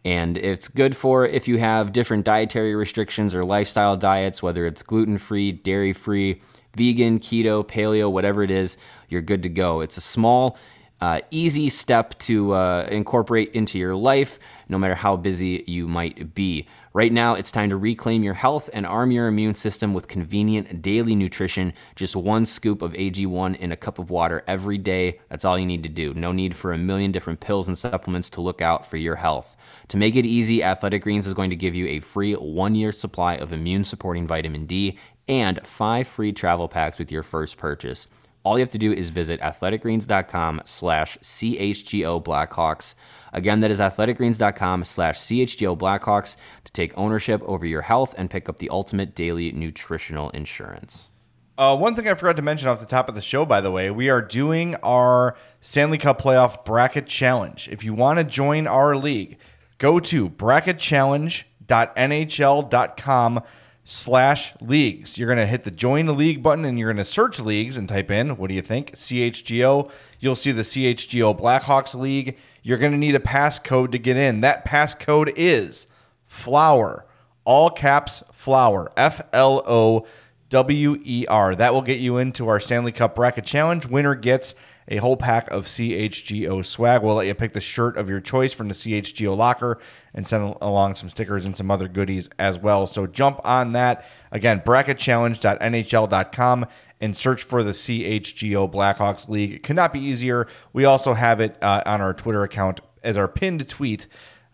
And it's good for if you have different dietary restrictions or lifestyle diets, whether it's gluten free, dairy free, vegan, keto, paleo, whatever it is, you're good to go. It's a small, uh, easy step to uh, incorporate into your life, no matter how busy you might be. Right now, it's time to reclaim your health and arm your immune system with convenient daily nutrition. Just one scoop of AG1 in a cup of water every day. That's all you need to do. No need for a million different pills and supplements to look out for your health. To make it easy, Athletic Greens is going to give you a free one year supply of immune supporting vitamin D and five free travel packs with your first purchase. All you have to do is visit athleticgreens.com slash CHGO Blackhawks. Again, that is athleticgreens.com slash CHGO Blackhawks to take ownership over your health and pick up the ultimate daily nutritional insurance. Uh, one thing I forgot to mention off the top of the show, by the way, we are doing our Stanley Cup Playoff Bracket Challenge. If you want to join our league, go to bracketchallenge.nhl.com slash leagues. You're going to hit the join the league button and you're going to search leagues and type in, what do you think? CHGO. You'll see the CHGO Blackhawks League. You're going to need a passcode to get in. That passcode is flower, all caps flower, F L O W E R. That will get you into our Stanley Cup Bracket Challenge. Winner gets a whole pack of CHGO swag. We'll let you pick the shirt of your choice from the CHGO locker and send along some stickers and some other goodies as well. So jump on that. Again, bracketchallenge.nhl.com and search for the CHGO Blackhawks League. It could not be easier. We also have it uh, on our Twitter account as our pinned tweet.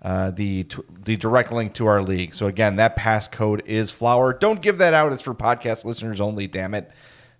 Uh, the the direct link to our league. So again, that passcode is flower. Don't give that out. It's for podcast listeners only. Damn it.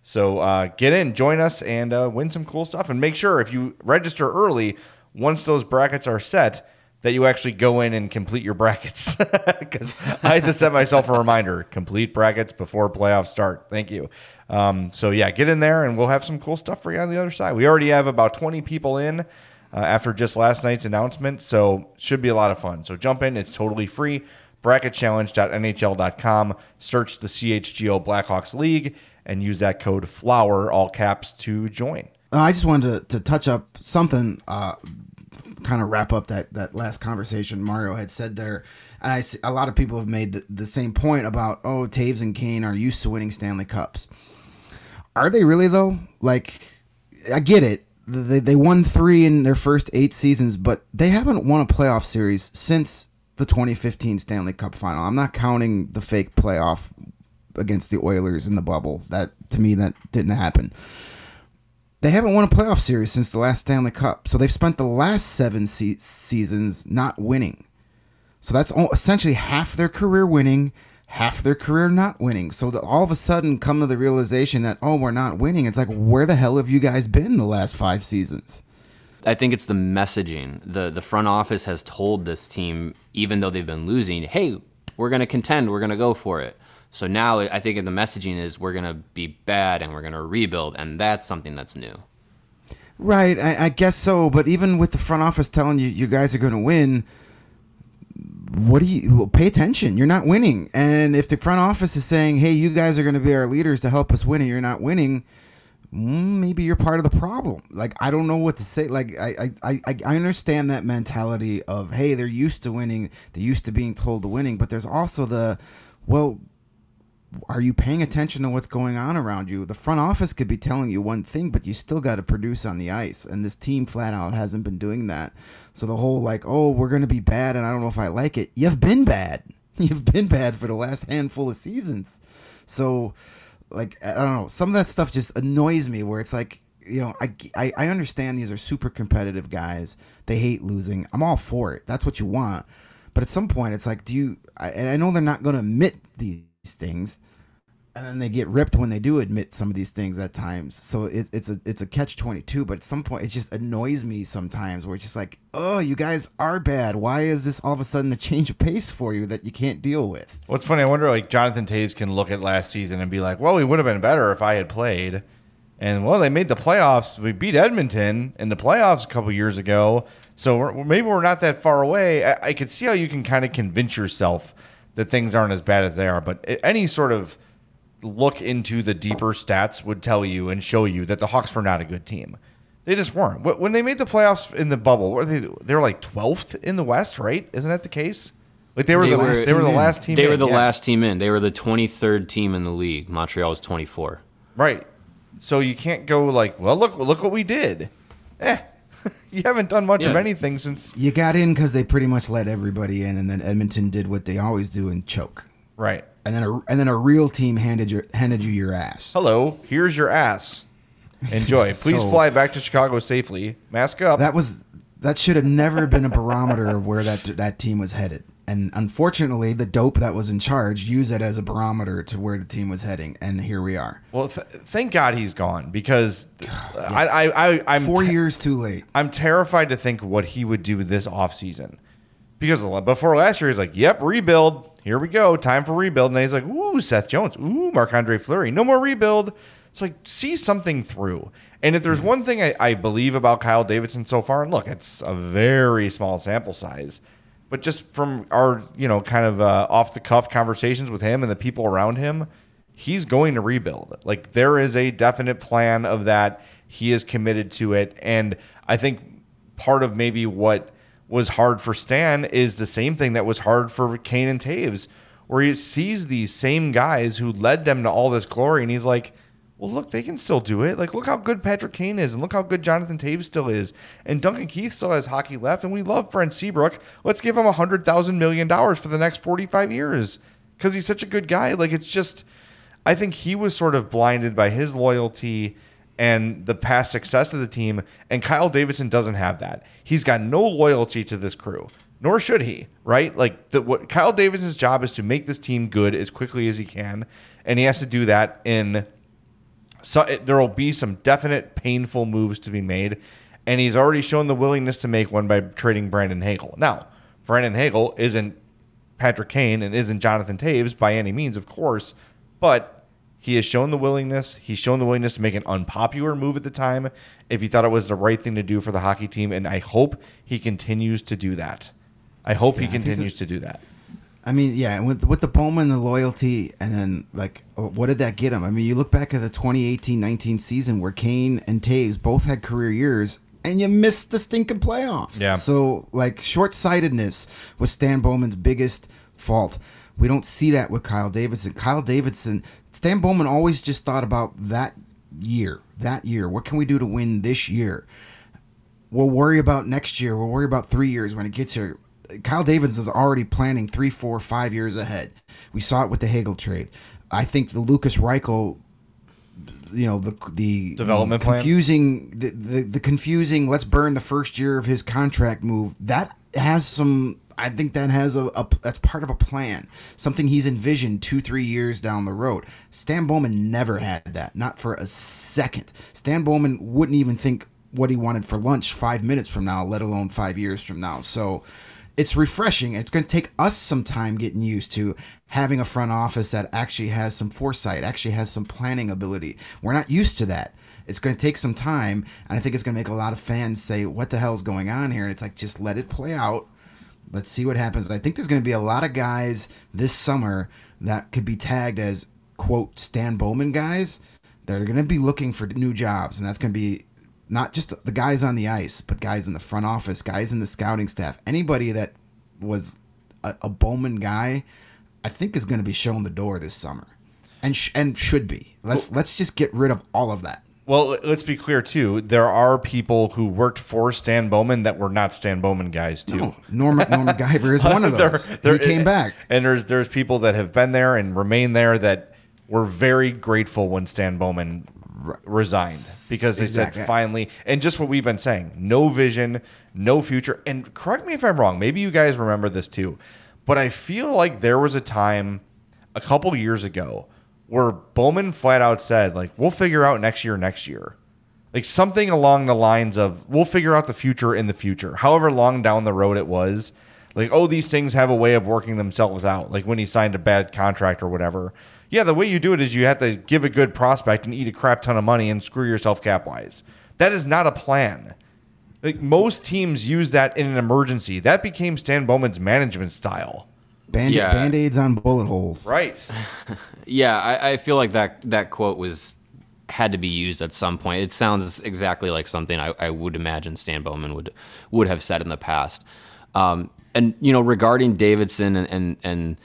So uh, get in, join us, and uh, win some cool stuff. And make sure if you register early, once those brackets are set, that you actually go in and complete your brackets. <laughs> Because I had to set myself a reminder: complete brackets before playoffs start. Thank you. Um, so yeah, get in there, and we'll have some cool stuff for you on the other side. We already have about 20 people in. Uh, after just last night's announcement. So should be a lot of fun. So jump in. It's totally free. Bracketchallenge.nhl.com. Search the CHGO Blackhawks League and use that code FLOWER, all caps, to join. Uh, I just wanted to, to touch up something, uh, kind of wrap up that, that last conversation Mario had said there. And I see a lot of people have made the, the same point about, oh, Toews and Kane are used to winning Stanley Cups. Are they really, though? Like, I get it. They, they won three in their first eight seasons, but they haven't won a playoff series since the 2015 Stanley Cup final. I'm not counting the fake playoff against the Oilers in the bubble. That to me that didn't happen. They haven't won a playoff series since the last Stanley Cup. So they've spent the last 7 se- seasons not winning. So that's all, essentially half their career winning, half their career not winning. So that all of a sudden come to the realization that oh, we're not winning. It's like where the hell have you guys been the last 5 seasons? I think it's the messaging. The the front office has told this team even though they've been losing, "Hey, we're going to contend, we're going to go for it." So now I think the messaging is we're going to be bad and we're going to rebuild, and that's something that's new. Right, I, I, guess so. But even with the front office telling you you guys are going to win, what do you well, pay attention? You're not winning, and if the front office is saying, "Hey, you guys are going to be our leaders to help us win," and you're not winning, mm, maybe you're part of the problem. Like I don't know what to say. Like I I, I, I understand that mentality of hey, they're used to winning, they're used to being told to winning, but there's also the well are you paying attention to what's going on around you? The front office could be telling you one thing, but you still got to produce on the ice. And this team flat out hasn't been doing that. So the whole like, oh, we're to be bad and I don't know if I like it. You've been bad. <laughs> You've been bad for the last handful of seasons. So like I don't know, some of that stuff just annoys me where it's like, you know, I, I, I understand these are super competitive guys. They hate losing. I'm all for it. That's what you want. But at some point, it's like, do you? I, and I know they're not to admit these things, and then they get ripped when they do admit some of these things at times. So it, it's a it's a catch twenty two. But at some point, it just annoys me sometimes where it's just like, oh, you guys are bad. Why is this all of a sudden a change of pace for you that you can't deal with? What's funny, I wonder like Jonathan Toews can look at last season and be like, well, we would have been better if I had played. And well, they made the playoffs. We beat Edmonton in the playoffs a couple years ago. So we're, maybe we're not that far away. I, I could see how you can kind of convince yourself that things aren't as bad as they are. But any sort of look into the deeper stats would tell you and show you that the Hawks were not a good team. They just weren't. When they made the playoffs in the bubble, were they they were like 12th in the West, right? Isn't that the case? Like they were They the were- last, they were the last team. They in, were the yeah. last team in. They were the 23rd team in the league. Montreal was 24. Right. So you can't go like, well, look look what we did. Eh. <laughs> you haven't done much of anything since You got in because they pretty much let everybody in, and then Edmonton did what they always do and choke. right. And then a, and then a real team handed your handed you your ass. Hello, here's your ass. Enjoy. <laughs> Please So- fly back to Chicago safely. Mask up. That was that should have never been a barometer of where that that team was headed. And unfortunately, the dope that was in charge used it as a barometer to where the team was heading, and here we are. well, th- thank God he's gone because I, I, I, I'm Four te- years too late. I'm terrified to think what he would do this offseason. Because uh, before last year, he's like, yep, rebuild. Here we go. Time for rebuild. And then he's like, ooh, Seth Jones. Ooh, Marc Andre Fleury. No more rebuild. It's like, see something through. And if there's one thing I, I believe about Kyle Davidson so far, and look, it's a very small sample size, but just from our, you know, kind of uh, off the cuff conversations with him and the people around him, he's going to rebuild. Like there is a definite plan of that. He is committed to it. And I think part of maybe what was hard for Stan is the same thing that was hard for Kane and Toews, where he sees these same guys who led them to all this glory, and he's like, well, look, they can still do it. Like, look how good Patrick Kane is, and look how good Jonathan Toews still is, and Duncan Keith still has hockey left, and we love Brent Seabrook. Let's give him a hundred thousand million dollars for the next forty-five years because he's such a good guy. Like, it's just, I think he was sort of blinded by his loyalty and the past success of the team. And Kyle Davidson doesn't have that. He's got no loyalty to this crew, nor should he. Right? Like the, what Kyle Davidson's job is to make this team good as quickly as he can, and he has to do that in. So there will be some definite painful moves to be made, and he's already shown the willingness to make one by trading Brandon Hagel. Now, Brandon Hagel isn't Patrick Kane and isn't Jonathan Toews by any means, of course, but he has shown the willingness. He's shown the willingness to make an unpopular move at the time if he thought it was the right thing to do for the hockey team, and I hope he continues to do that. I hope he continues to do that. I mean, yeah, with with the Bowman, the loyalty, and then like, uh, what did that get him? I mean, you look back at the 2018-19 season where Kane and Toews both had career years, and you missed the stinking playoffs. Yeah. So like, short sightedness was Stan Bowman's biggest fault. We don't see that with Kyle Davidson. Kyle Davidson, Stan Bowman always just thought about that year. That year, what can we do to win this year? We'll worry about next year. We'll worry about three years when it gets here. Kyle Davids is already planning three, four, five years ahead. We saw it with the Hagel trade. I think the Lukas Reichel, you know, the the Development the plan? confusing the, the the confusing. Let's burn the first year of his contract move. That has some. I think that has a, a that's part of a plan. Something he's envisioned two, three years down the road. Stan Bowman never had that, not for a second. Stan Bowman wouldn't even think what he wanted for lunch five minutes from now, let alone five years from now. So it's refreshing. It's going to take us some time getting used to having a front office that actually has some foresight, actually has some planning ability. We're not used to that. It's going to take some time, and I think it's going to make a lot of fans say, "What the hell is going on here?" And it's like, just let it play out. Let's see what happens. I think there's going to be a lot of guys this summer that could be tagged as quote Stan Bowman guys that are going to be looking for new jobs, and that's going to be not just the guys on the ice, but guys in the front office, guys in the scouting staff, anybody that was a, a Bowman guy, I think is going to be shown the door this summer, and sh- and should be. Let's let's just get rid of all of that. Well, let's be clear too. There are people who worked for Stan Bowman that were not Stan Bowman guys too. No, Norma <laughs> Guyver is one of There- those. there- he came back. and there's there's people that have been there and remain there that were very grateful when Stan Bowman resigned because they Exactly. said finally, and just what we've been saying, no vision, no future. And correct me if I'm wrong. Maybe you guys remember this too, but I feel like there was a time a couple years ago where Bowman flat out said like, "We'll figure out next year, next year." like something along the lines of we'll figure out the future in the future however long down the road it was. Like oh these things have a way of working themselves out like when he signed a bad contract or whatever. Yeah the way you do it is you have to give a good prospect and eat a crap ton of money and screw yourself cap wise that is not a plan. Like most teams use that in an emergency. That became stan bowman's management style Band Yeah. band-aids on bullet holes. right <laughs> Yeah, I, I feel like that that quote was had to be used at some point. It sounds exactly like something I, I would imagine Stan Bowman would would have said in the past. Um, and you know, regarding Davidson and and, and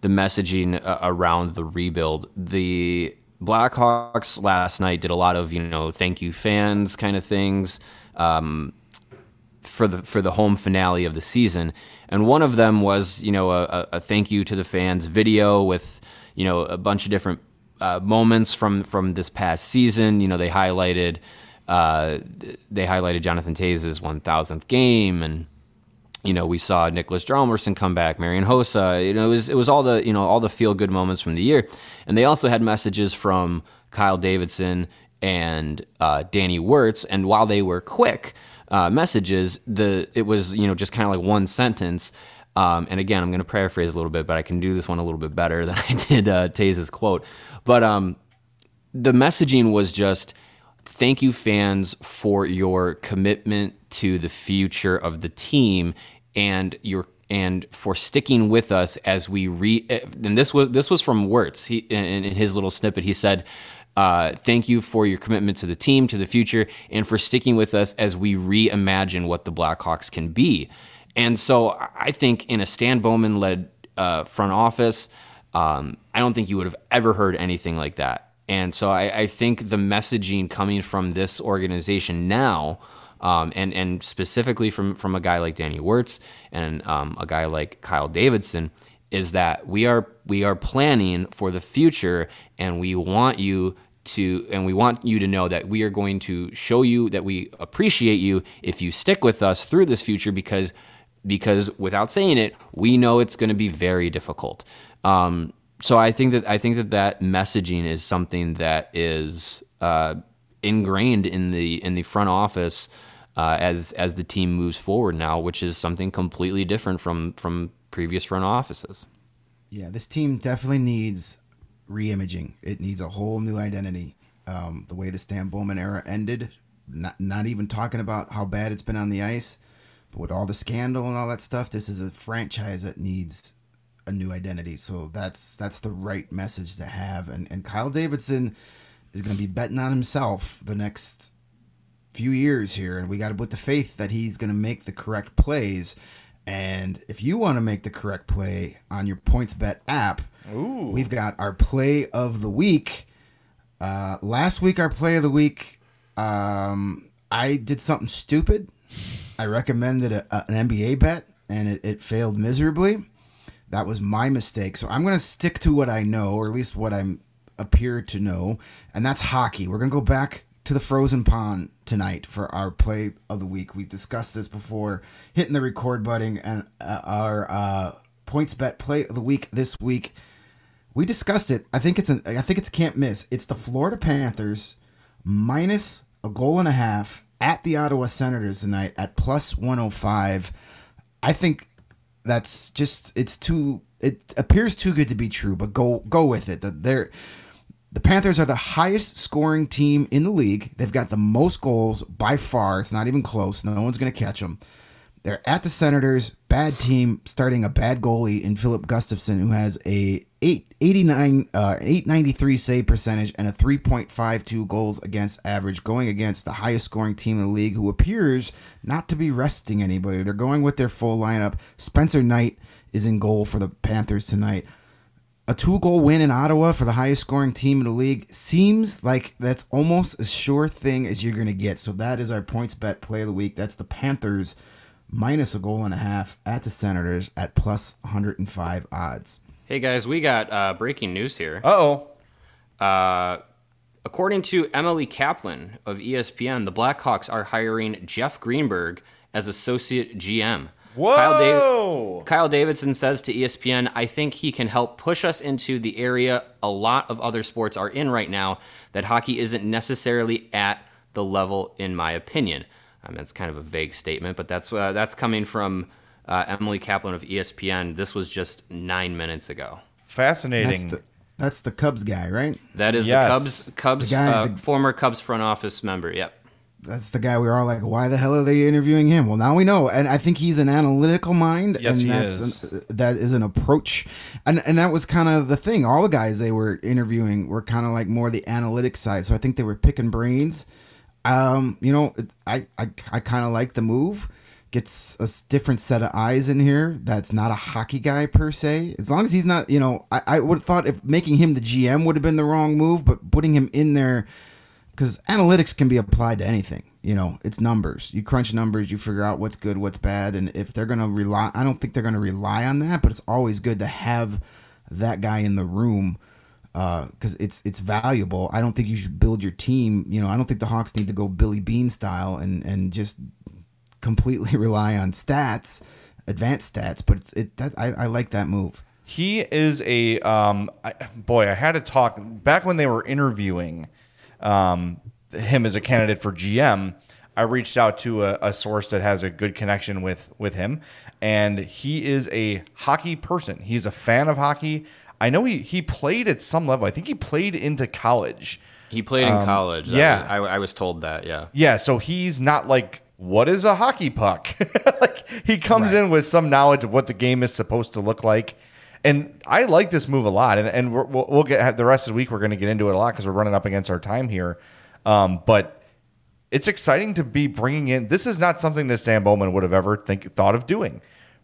the messaging uh, around the rebuild, the Blackhawks last night did a lot of you know thank you fans kind of things. Um, for the for the home finale of the season. And one of them was you know a, a thank you to the fans video with you know a bunch of different uh, moments from from this past season. You know they highlighted uh, they highlighted Jonathan Toews' 1,000th game and you know, we saw Niklas Hjalmarsson come back, Marian Hossa. You know, it was it was all the you know all the feel good moments from the year, and they also had messages from Kyle Davidson and uh, Danny Wirtz. And while they were quick uh, messages, the it was you know just kind of like one sentence. Um, and again, I'm going to paraphrase a little bit, but I can do this one a little bit better <laughs> than I did uh, Toews' quote. But um, the messaging was just thank you, fans, for your commitment to the future of the team and your and for sticking with us as we re. And this was this was from Wirtz. He in, in his little snippet, he said. Uh, thank you for your commitment to the team, to the future, and for sticking with us as we reimagine what the Blackhawks can be. And so I think in a Stan Bowman led uh, front office, um, I don't think you would have ever heard anything like that. And so I, I think the messaging coming from this organization now, um, and and specifically from from a guy like Danny Wirtz and um, a guy like Kyle Davidson, is that we are we are planning for the future, and we want you to and we want you to know that we are going to show you that we appreciate you if you stick with us through this future because because without saying it, we know it's going to be very difficult. Um, so I think that I think that that messaging is something that is uh, ingrained in the in the front office uh, as as the team moves forward now, which is something completely different from from previous front offices. Yeah, this team definitely needs reimaging. It needs a whole new identity. Um, the way the Stan Bowman era ended, not not even talking about how bad it's been on the ice, but with all the scandal and all that stuff, this is a franchise that needs a new identity. So that's that's the right message to have. And and Kyle Davidson is going to be betting on himself the next few years here, and we got to put the faith that he's going to make the correct plays. And if you want to make the correct play on your PointsBet app, Ooh. we've got our play of the week. Uh, last week, our play of the week, um, I did something stupid. I recommended a, a, an NBA bet, and it, it failed miserably. That was my mistake. So I'm going to stick to what I know, or at least what I appear to know, and that's hockey. We're going to go back to the frozen pond tonight for our play of the week. We've discussed this before hitting the record button, and uh, our uh, PointsBet play of the week this week. We discussed it. I think it's a. I think it's can't miss. It's the Florida Panthers minus a goal and a half at the Ottawa Senators tonight at plus 105. I think that's just it's too it appears too good to be true, but go go with it. That they're the Panthers are the highest scoring team in the league. They've got the most goals by far. It's not even close. No one's going to catch them. They're at the Senators, bad team, starting a bad goalie in Filip Gustavsson, who has a 889, uh, 893 save percentage and a 3.52 goals against average, going against the highest scoring team in the league, who appears not to be resting anybody. They're going with their full lineup. Spencer Knight is in goal for the Panthers tonight. A two goal win in Ottawa for the highest scoring team in the league seems like that's almost a sure thing as you're going to get. So that is our points bet play of the week. That's the Panthers minus a goal and a half at the Senators at plus 105 odds. Hey guys, we got uh, breaking news here. Uh oh. Uh, according to Emily Kaplan of ESPN, the Blackhawks are hiring Jeff Greenberg as associate GM. Whoa. Kyle, Dav- Kyle Davidson says to ESPN, I think he can help push us into the area a lot of other sports are in right now that hockey isn't necessarily at the level, in my opinion. Um, that's kind of a vague statement, but that's uh, that's coming from uh, Emily Kaplan of ESPN. This was just nine minutes ago. That's Fascinating. the, that's the Cubs guy, right? That is Yes. the Cubs Cubs The guy- uh, the- former Cubs front office member. Yep. That's the guy we were all like, why the hell are they interviewing him? Well, now we know, and I think he's an analytical mind. Yes, and he that's is. An, that is an approach, and and that was kind of the thing. All the guys they were interviewing were kind of like more the analytic side. So I think they were picking brains. Um, you know, I I, I kind of like the move. Gets a different set of eyes in here. That's not a hockey guy per se. As long as he's not, you know, I, I would have thought if making him the GM would have been the wrong move, but putting him in there because analytics can be applied to anything. You know, it's numbers. You crunch numbers, you figure out what's good, what's bad, and if they're gonna rely, I don't think they're gonna rely on that, but it's always good to have that guy in the room because uh, it's it's valuable. I don't think you should build your team. You know, I don't think the Hawks need to go Billy Beane style and and just completely <laughs> rely on stats, advanced stats. But it's it that I, I like that move. He is a um, I, boy. I had to talk back when they were interviewing um, him as a candidate for GM. I reached out to a, a, source that has a good connection with with him, and he is a hockey person. He's a fan of hockey. I know he he played at some level. I think he played into college. He played in um, college. That yeah, was, I, I, was told that. Yeah. Yeah. So he's not like what is a hockey puck. <laughs> like he comes right. in with some knowledge of what the game is supposed to look like. And I like this move a lot, and, and we will get the rest of the week. We're going to get into it a lot because we're running up against our time here. Um, but it's exciting to be bringing in. This is not something that Stan Bowman would have ever think thought of doing.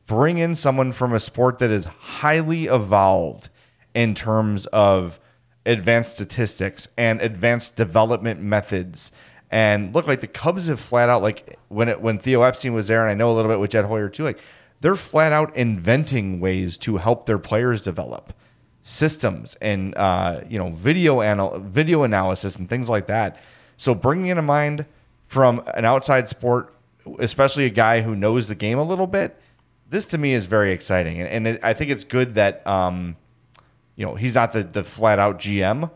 Bring in someone from a sport that is highly evolved in terms of advanced statistics and advanced development methods. And look, like the Cubs have flat out like when it when Theo Epstein was there, and I know a little bit with Jed Hoyer too. Like they're flat out inventing ways to help their players develop systems and uh, you know video anal- video analysis and things like that. So bringing in a mind from an outside sport, especially a guy who knows the game a little bit, this to me is very exciting, and, and it, I think it's good that um, you know, he's not the, the flat out GM.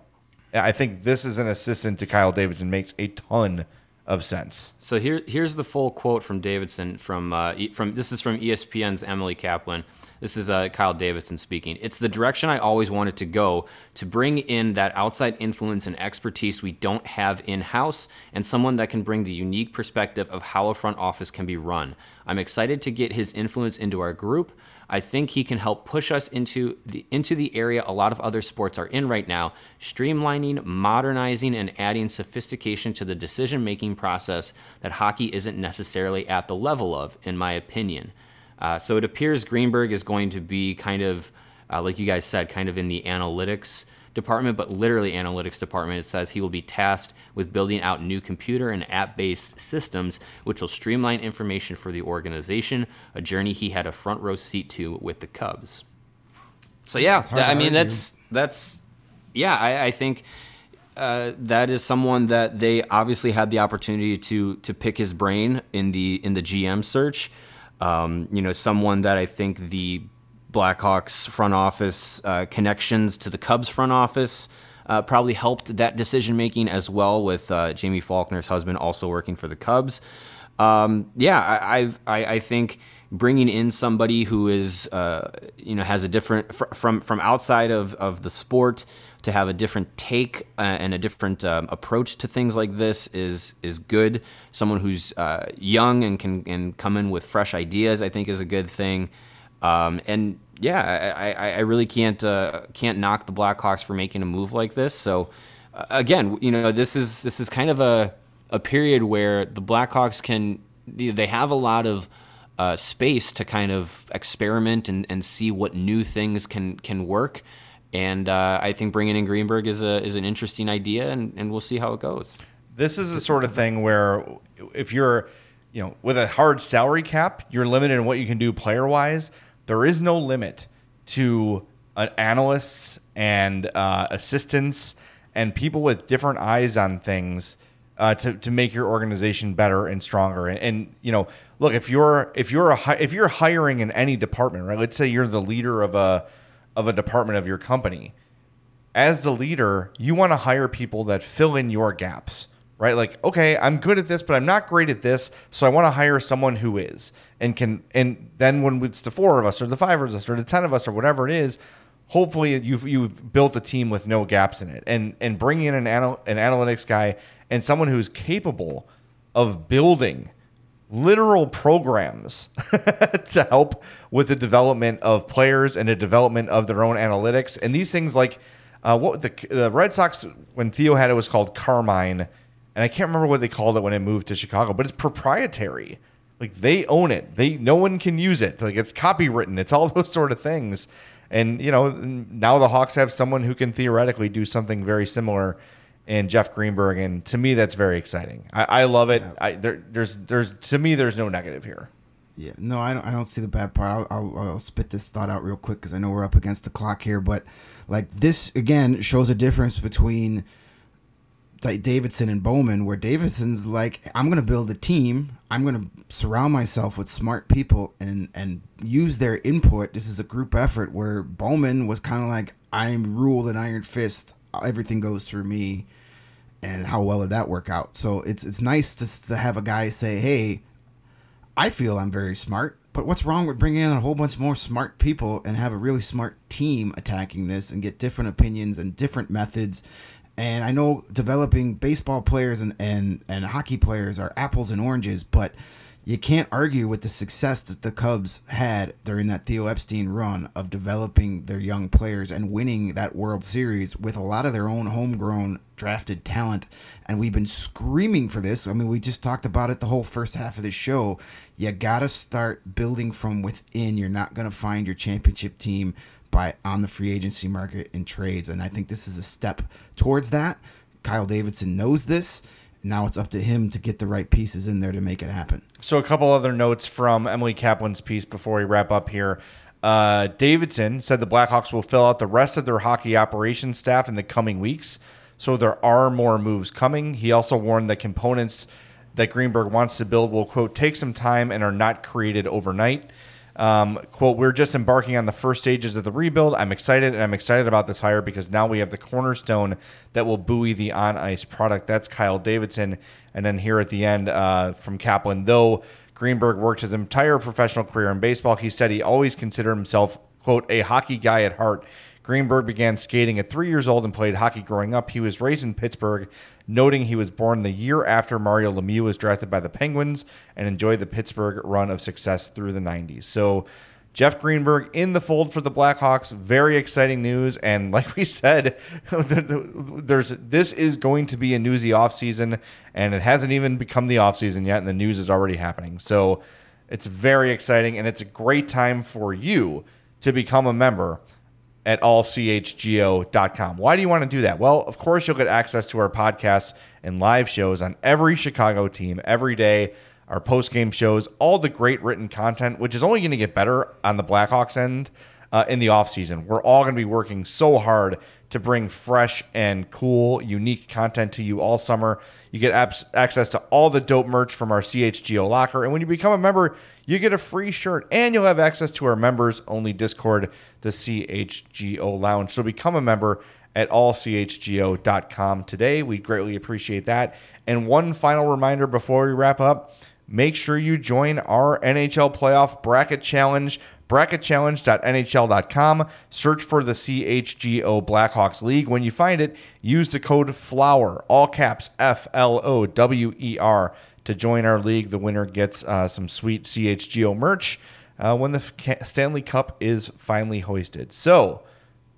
I think this is an assistant to Kyle Davidson makes a ton of sense. So here here's the full quote from Davidson from uh, from this is from ESPN's Emily Kaplan. This is uh, Kyle Davidson speaking. It's the direction I always wanted to go to bring in that outside influence and expertise we don't have in house and someone that can bring the unique perspective of how a front office can be run. I'm excited to get his influence into our group. I think he can help push us into the into the area a lot of other sports are in right now, streamlining, modernizing and adding sophistication to the decision-making process that hockey isn't necessarily at the level of in my opinion. Uh, so it appears Greenberg is going to be kind of uh, like you guys said, kind of in the analytics department, but literally analytics department. It says he will be tasked with building out new computer and app based systems, which will streamline information for the organization, a journey he had a front row seat to with the Cubs. So, yeah, I mean, that's, that's, yeah, I, I think. Uh, that is someone that they obviously had the opportunity to to pick his brain in the in the GM search. Um, you know, someone that I think the Blackhawks front office uh, connections to the Cubs front office uh, probably helped that decision making as well. With uh, Jaime Faulkner's husband also working for the Cubs. Um, yeah, I, I, I think bringing in somebody who is uh, you know has a different fr- from from outside of, of the sport to have a different take uh, and a different um, approach to things like this is is good. Someone who's uh, young and can and come in with fresh ideas, I think, is a good thing. Um, and yeah, I, I, really can't uh, can't knock the Blackhawks for making a move like this. So uh, again, you know, this is this is kind of a a period where the Blackhawks can they have a lot of uh, space to kind of experiment and, and see what new things can can work. And uh, I think bringing in Greenberg is a is an interesting idea, and, and we'll see how it goes. This is the sort of thing where if you're, you know, with a hard salary cap, you're limited in what you can do player wise there is no limit to uh, analysts and uh, assistants and people with different eyes on things uh, to, to make your organization better and stronger. And, and, you know, look if you're if you're a if you're hiring in any department, right? Let's say you're the leader of a of a department of your company. As the leader, you want to hire people that fill in your gaps right? Like, okay, I'm good at this, but I'm not great at this, so I want to hire someone who is and can. And then when it's the four of us, or the five of us, or the ten of us, or whatever it is, hopefully you've you've built a team with no gaps in it, and and bringing in an anal, an analytics guy and someone who's capable of building literal programs <laughs> to help with the development of players and the development of their own analytics and these things like uh, what the, the Red Sox when Theo had it was called Carmine and I can't remember what they called it when it moved to Chicago, but it's proprietary. Like they own it. They no one can use it. Like it's copywritten. It's all <laughs> those sort of things. And you know, now the Hawks have someone who can theoretically do something very similar in Jeff Greenberg, and to me, that's very exciting. I, I love it. I, there, there's, there's to me, there's no negative here. Yeah, no, I don't. I don't see the bad part. I'll, I'll, I'll spit this thought out real quick because I know we're up against the clock here. But like this again shows a difference between like Davidson and Bowman, where Davidson's like, I'm gonna build a team. I'm gonna surround myself with smart people and and use their input. This is a group effort. Where Bowman was kind of like, I'm ruled an iron fist. Everything goes through me. And how well did that work out? So it's it's nice to, to have a guy say, "Hey, I feel I'm very smart, but what's wrong with bringing in a whole bunch more smart people and have a really smart team attacking this and get different opinions and different methods? And I know developing baseball players and, and, and hockey players are apples and oranges, but you can't argue with the success that the Cubs had during that Theo Epstein run of developing their young players and winning that World Series with a lot of their own homegrown drafted talent. And we've been screaming for this. I mean, we just talked about it the whole first half of the show. You got to start building from within. You're not going to find your championship team on the free agency market in trades. And I think this is a step towards that. Kyle Davidson knows this now it's up to him to get the right pieces in there to make it happen. So, a couple other notes from Emily Kaplan's piece before we wrap up here. Uh, Davidson said the Blackhawks will fill out the rest of their hockey operations staff in the coming weeks. So, there are more moves coming. He also warned that components that Greenberg wants to build will, quote, take some time and are not created overnight. Um, quote, we're just embarking on the first stages of the rebuild. I'm excited, and I'm excited about this hire because now we have the cornerstone that will buoy the on ice product. That's Kyle Davidson. And then here at the end uh, from Kaplan, though Greenberg worked his entire professional career in baseball, he said he always considered himself, quote, a hockey guy at heart. Greenberg began skating at three years old and played hockey growing up. He was raised in Pittsburgh, noting he was born the year after Mario Lemieux was drafted by the Penguins and enjoyed the Pittsburgh run of success through the 90s. So, Jeff Greenberg in the fold for the Blackhawks. Very exciting news. And <laughs> like we said, <laughs> there's this is going to be a newsy offseason, and it hasn't even become the offseason yet, and the news is already happening. So it's very exciting, and it's a great time for you to become a member at allchgo.com. Why do you want to do that? Well, of course, you'll get access to our podcasts and live shows on every Chicago team every day, our post game shows, all the great written content, which is only going to get better on the Blackhawks end uh, in the offseason. We're all going to be working so hard to bring fresh and cool, unique content to you all summer. You get apps, access to all the dope merch from our CHGO locker. And when you become a member, you get a free shirt and you'll have access to our members only Discord, the CHGO Lounge. So become a member at allchgo.com today. We greatly appreciate that. And one final reminder before we wrap up make sure you join our NHL Playoff Bracket Challenge bracketchallenge.nhl.com. Search for the CHGO Blackhawks League. When you find it, use the code FLOWER, all caps F L O W E R, to join our league. The winner gets uh, some sweet CHGO merch uh, when the Stanley Cup is finally hoisted. So,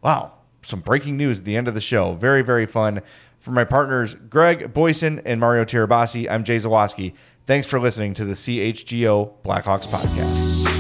wow, some breaking news at the end of the show. Very, very fun. For my partners, Greg Boysen and Mario Tirabassi, I'm Jay Zawaski. Thanks for listening to the CHGO Blackhawks podcast.